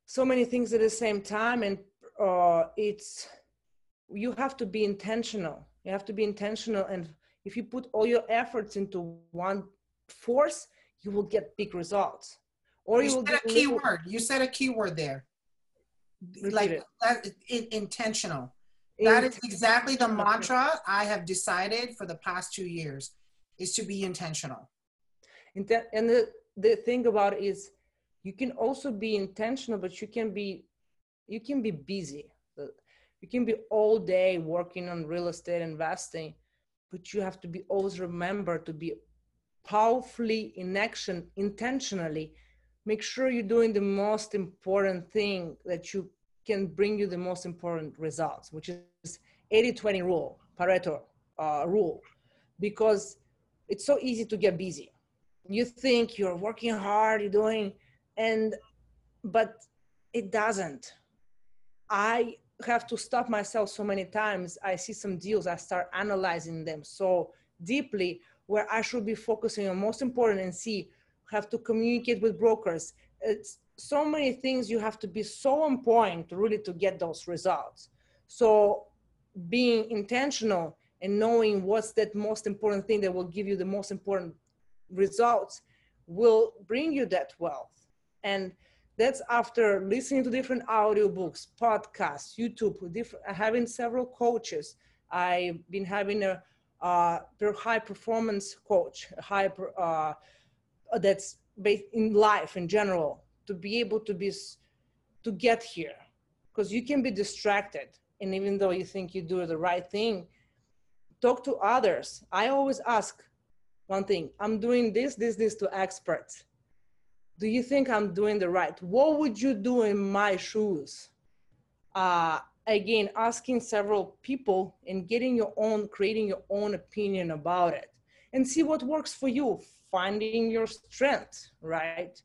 so many things at the same time and uh, it's you have to be intentional you have to be intentional and if you put all your efforts into one force you will get big results. Or you, you will said a keyword you said a keyword there. Like that, intentional. That is exactly the mantra i have decided for the past two years is to be intentional. And the, the thing about it is you can also be intentional but you can be you can be busy you can be all day working on real estate investing but you have to be always remember to be powerfully in action intentionally. Make sure you're doing the most important thing that you can bring you the most important results which is 80-20 rule pareto uh, rule. Because it's so easy to get busy. You think you're working hard you're doing and but it doesn't. I have to stop myself so many times. I see some deals, I start analyzing them so deeply where I should be focusing on most important and see, have to communicate with brokers. It's so many things you have to be so on point really to get those results. So being intentional and knowing what's that most important thing that will give you the most important results will bring you that wealth. And that's after listening to different audiobooks, podcasts, YouTube, different, having several coaches. I've been having a uh, high performance coach, high uh, that's based in life in general, to be able to be to get here, because you can be distracted, and even though you think you do the right thing, talk to others. I always ask one thing: I'm doing this, this, this to experts do you think i'm doing the right? What would you do in my shoes? Uh, again asking several people and getting your own creating your own opinion about it and see what works for you finding your strength right?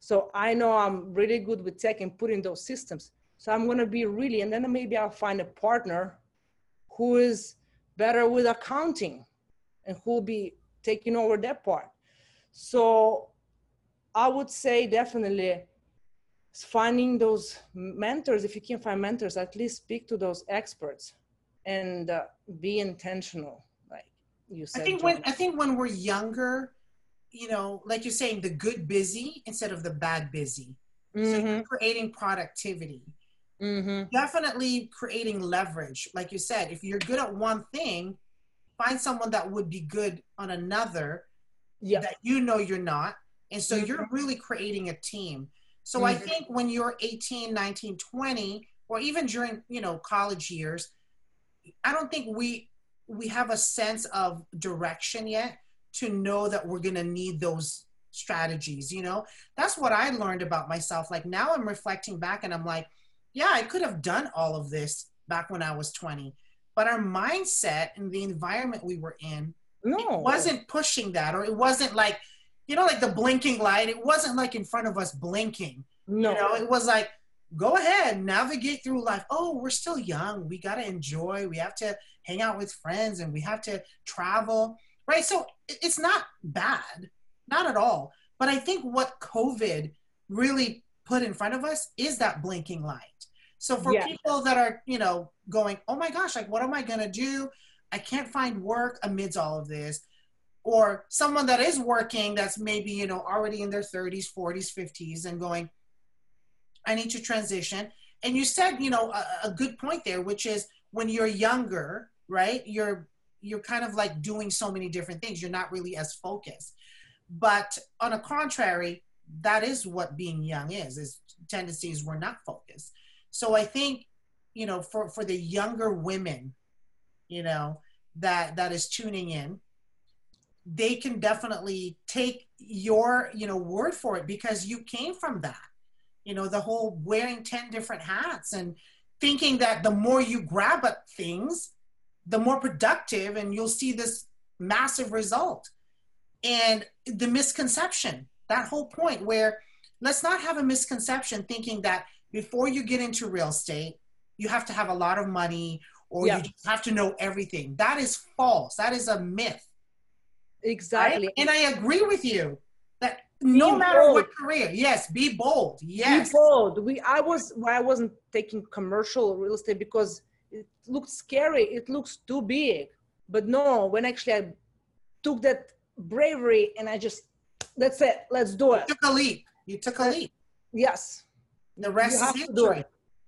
So i know i'm really good with tech and putting those systems. So i'm going to be really and then maybe i'll find a partner who is better with accounting and who'll be taking over that part. So I would say definitely finding those mentors. If you can find mentors, at least speak to those experts and uh, be intentional. Like you said. I think when I think when we're younger, you know, like you're saying, the good busy instead of the bad busy. Mm-hmm. So creating productivity. Mm-hmm. Definitely creating leverage. Like you said, if you're good at one thing, find someone that would be good on another yeah. that you know you're not and so mm-hmm. you're really creating a team. So mm-hmm. I think when you're 18, 19, 20, or even during, you know, college years, I don't think we we have a sense of direction yet to know that we're going to need those strategies, you know? That's what I learned about myself. Like now I'm reflecting back and I'm like, yeah, I could have done all of this back when I was 20. But our mindset and the environment we were in no. wasn't pushing that, or it wasn't like, you know, like the blinking light. It wasn't like in front of us blinking. No. You know, it was like, go ahead, navigate through life. Oh, we're still young. We got to enjoy. We have to hang out with friends and we have to travel. Right. So it's not bad, not at all. But I think what COVID really put in front of us is that blinking light. So for yeah. people that are, you know, going, oh my gosh, like, what am I going to do? I can't find work amidst all of this. Or someone that is working that's maybe, you know, already in their 30s, 40s, 50s and going, I need to transition. And you said, you know, a, a good point there, which is when you're younger, right? You're you're kind of like doing so many different things. You're not really as focused. But on a contrary, that is what being young is, is tendencies we're not focused. So I think, you know, for, for the younger women, you know, that that is tuning in, they can definitely take your, you know, word for it because you came from that. You know, the whole wearing 10 different hats and thinking that the more you grab at things, the more productive and you'll see this massive result. And the misconception, that whole point where let's not have a misconception thinking that before you get into real estate, you have to have a lot of money or yeah. you have to know everything. That is false. That is a myth. Exactly. Right? And I agree with you that be no matter bold. what career, yes, be bold. Yes. Be bold. We I was why I wasn't taking commercial real estate because it looked scary. It looks too big. But no, when actually I took that bravery and I just that's it, let's do it. You took a leap. You took a leap. Yes. The rest you is history.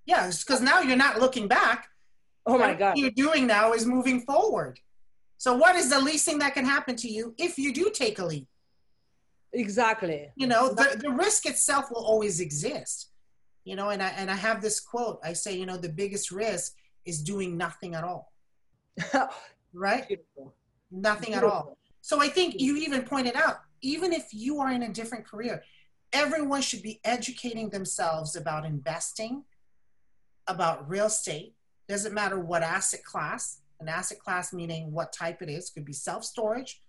Yeah, because now you're not looking back. Oh my God. What you're doing now is moving forward. So, what is the least thing that can happen to you if you do take a leap? Exactly. You know, the, the risk itself will always exist. You know, and I and I have this quote. I say, you know, the biggest risk is doing nothing at all. right? Beautiful. Nothing Beautiful. at all. So I think you even pointed out, even if you are in a different career, everyone should be educating themselves about investing, about real estate. Doesn't matter what asset class, an asset class meaning what type it is, could be self storage,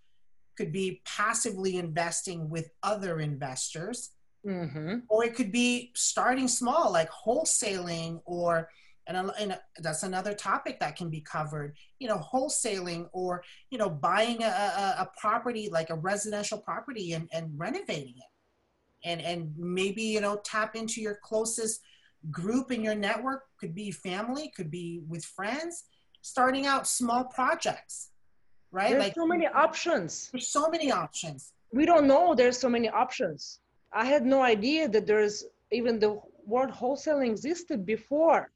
could be passively investing with other investors, mm-hmm. or it could be starting small, like wholesaling or and, and, that's another topic that can be covered you know wholesaling or you know buying a, a, a property like a residential property and, and renovating it and and maybe you know tap into your closest group in your network could be family could be with friends starting out small projects right? There's like so many options. There's so many options. We don't know there's so many options. I had no idea that there's even the word wholesaling existed before.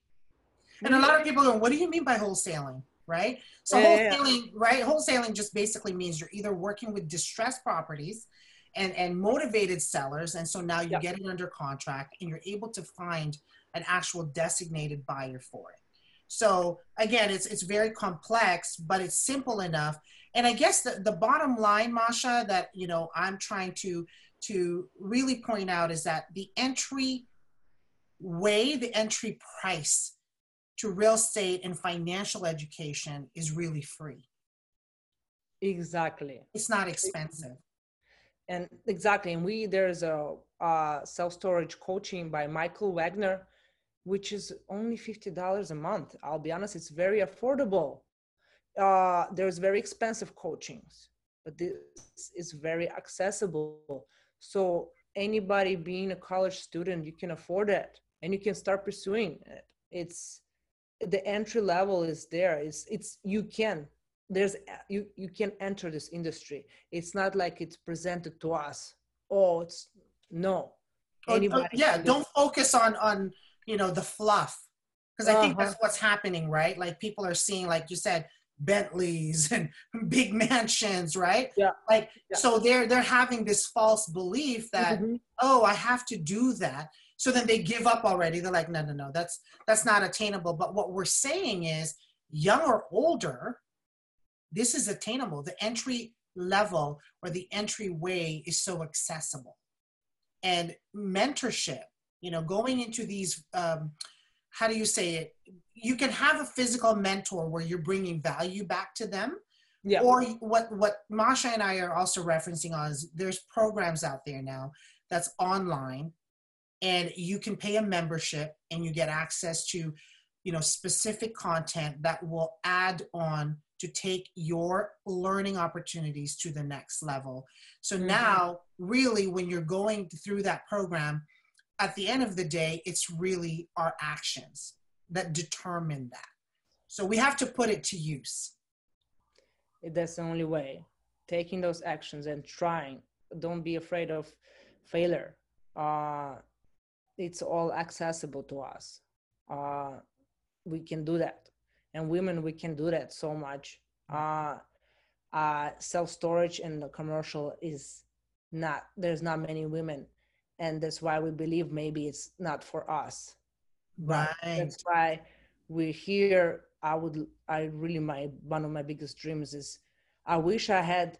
And a lot of people go what do you mean by wholesaling? Right? So yeah, wholesaling yeah. right? Wholesaling just basically means you're either working with distressed properties and and motivated sellers and so now you yep. get it under contract and you're able to find an actual designated buyer for it so again it's it's very complex but it's simple enough. And i guess the, the bottom line masha that you know i'm trying to to really point out is that the entry way the entry price to real estate and financial education is really free. Exactly. It's not expensive. And exactly and we there's a uh, self-storage coaching by michael wagner which is only $50 a month. I'll be honest it's very affordable. Uh, there's very expensive coachings but this is very accessible. So anybody being a college student you can afford it and you can start pursuing it. It's the entry level is there. It's it's you can there's you you can enter this industry. It's not like it's presented to us. Oh it's no. Oh, oh, yeah don't focus on on you know the fluff because i uh-huh. think that's what's happening right like people are seeing like you said Bentleys and big mansions, right? Yeah. Like yeah. so they're they're having this false belief that mm-hmm. oh, I have to do that. So then they give up already. They're like, no, no, no, that's that's not attainable. But what we're saying is young or older, this is attainable. The entry level or the entry way is so accessible. And mentorship, you know, going into these um, how do you say it? You can have a physical mentor where you're bringing value back to them. Yeah. Or what what Masha and I are also referencing on is there's programs out there now that's online and you can pay a membership and you get access to you know specific content that will add on to take your learning opportunities to the next level. So mm-hmm. now really when you're going through that program at the end of the day, it's really our actions that determine that. So we have to put it to use. That's the only way. Taking those actions and trying. Don't be afraid of failure. Uh, it's all accessible to us. Uh, we can do that. And women, we can do that so much. Uh, uh, self storage and the commercial is not, there's not many women and that's why we believe maybe it's not for us. Right. that's why we're here i would i really my one of my biggest dreams is i wish i had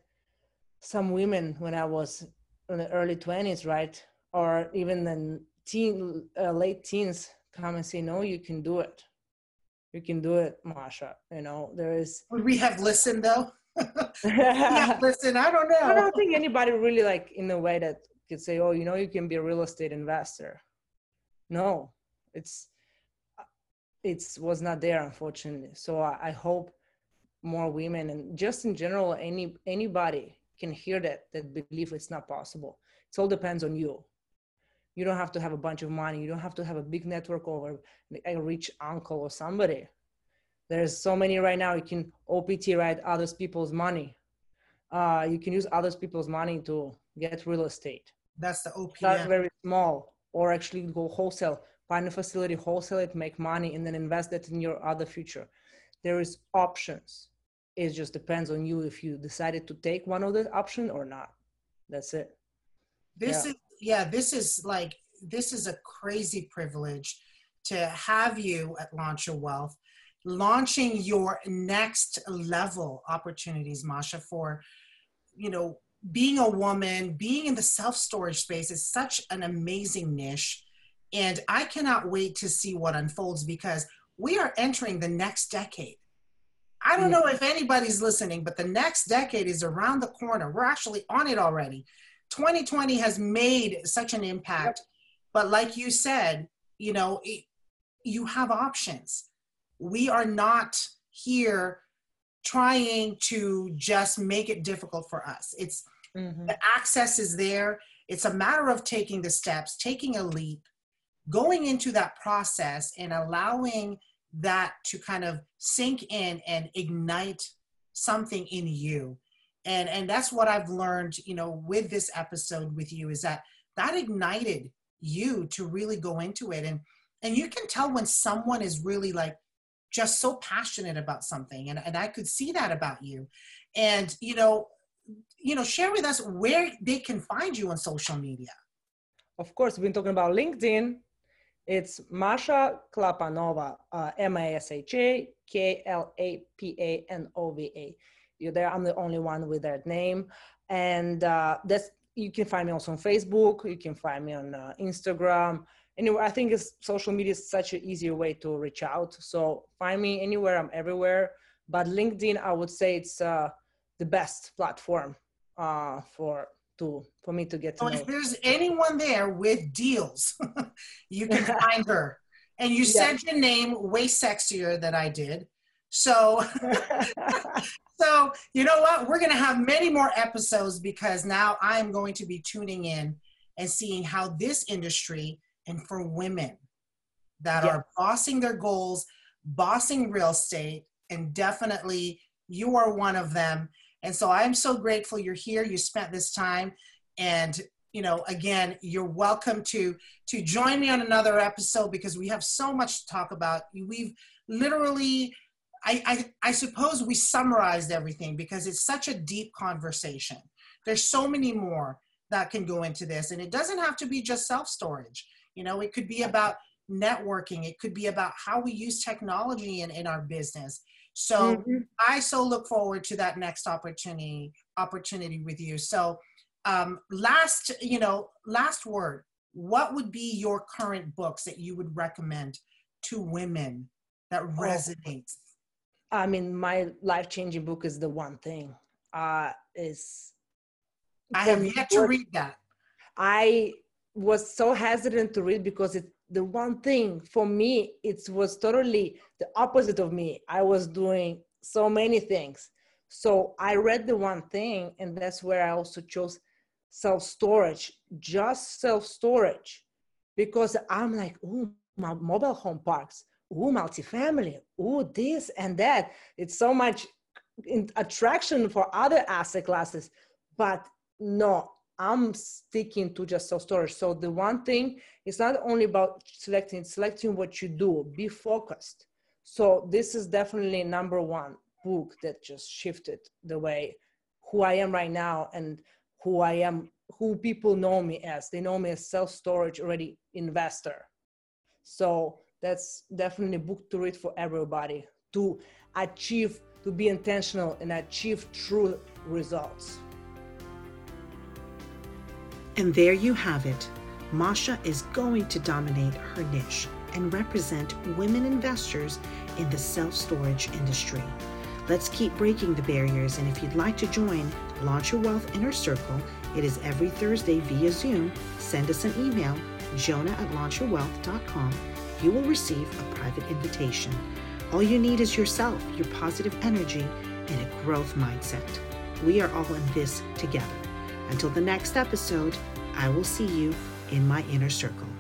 some women when i was in the early 20s right? Or even in teen uh, late teens come and say no you can do it. You can do it masha you know? There is would we have listened though? Yeah, listen i don't know. I don't think anybody really like in a way that could say, oh, you know, you can be a real estate investor. No, it's it's was not there unfortunately. So I, I hope more women and just in general any anybody can hear that that belief it's not possible. It all depends on you. You don't have to have a bunch of money. You don't have to have a big network or a rich uncle or somebody. There's so many right now. You can OPT right others people's money. Uh, you can use others people's money to get real estate. That's the OPM. Start very small, or actually go wholesale. Find a facility, wholesale it, make money, and then invest that in your other future. There is options. It just depends on you if you decided to take one of the option or not. That's it. This yeah. is yeah. This is like this is a crazy privilege to have you at Launch Your Wealth, launching your next level opportunities, Masha, for you know being a woman, being in the self storage space is such an amazing niche. And I cannot wait to see what unfolds because we are entering the next decade. I don't know if anybody's listening, but the next decade is around the corner. We're actually on it already. 2020 has made such an impact. Yep. But like you said, you know, it, you have options. We are not here trying to just make it difficult for us. It's mm-hmm. the access is there. It's a matter of taking the steps, taking a leap, going into that process and allowing that to kind of sink in and ignite something in you. And and that's what I've learned, you know, with this episode with you is that that ignited you to really go into it and and you can tell when someone is really like just so passionate about something and, and i could see that about you and you know you know share with us where they can find you on social media. Of course we've been talking about linkedin. It's masha klapanova uh, m-a-s-h-a k-l-a-p-a-n-o-v-a you're there. I'm the only one with that name. And uh, that's you can find me also on facebook. You can find me on uh, instagram. Anyway, I think it's, social media is such an easier way to reach out. So find me anywhere. I'm everywhere. But LinkedIn, I would say it's uh, the best platform uh, for to for me to get to so know. If there's anyone there with deals, you can find her. And you yeah. said your name way sexier than I did. So, so you know what? We're going to have many more episodes because now I'm going to be tuning in and seeing how this industry and for women that are bossing their goals, bossing real estate, and definitely you are one of them. And so I'm so grateful you're here. You spent this time, and you know, again, you're welcome to to join me on another episode because we have so much to talk about. We've literally I, I, I suppose we summarized everything because it's such a deep conversation. There's so many more that can go into this, and it doesn't have to be just self storage. You know, it could be about networking, it could be about how we use technology in, in our business. So mm-hmm. I so look forward to that next opportunity opportunity with you. So um, last, you know, last word. What would be your current books that you would recommend to women that oh. resonates? I mean, my life changing book is the one thing. Uh, is I have yet to read that. I was so hesitant to read because it the one thing for me it was totally the opposite of me. I was doing so many things. So i read the one thing and that's where i also chose self storage just self storage because i'm like oh my mobile home parks oh multifamily oh this and that. It's so much attraction for other asset classes but no i'm sticking to just self storage so the one thing is not only about selecting selecting what you do be focused. So this is definitely number one book that just shifted the way who i am right now and who i am who people know me as. They know me as self storage already investor. So that's definitely a book to read for everybody to achieve to be intentional and achieve true results and there you have it masha is going to dominate her niche and represent women investors in the self-storage industry let's keep breaking the barriers and if you'd like to join launch your wealth inner circle it is every thursday via zoom send us an email jonah at launchyourwealth.com you will receive a private invitation. All you need is yourself, your positive energy, and a growth mindset. We are all in this together. Until the next episode, I will see you in my inner circle.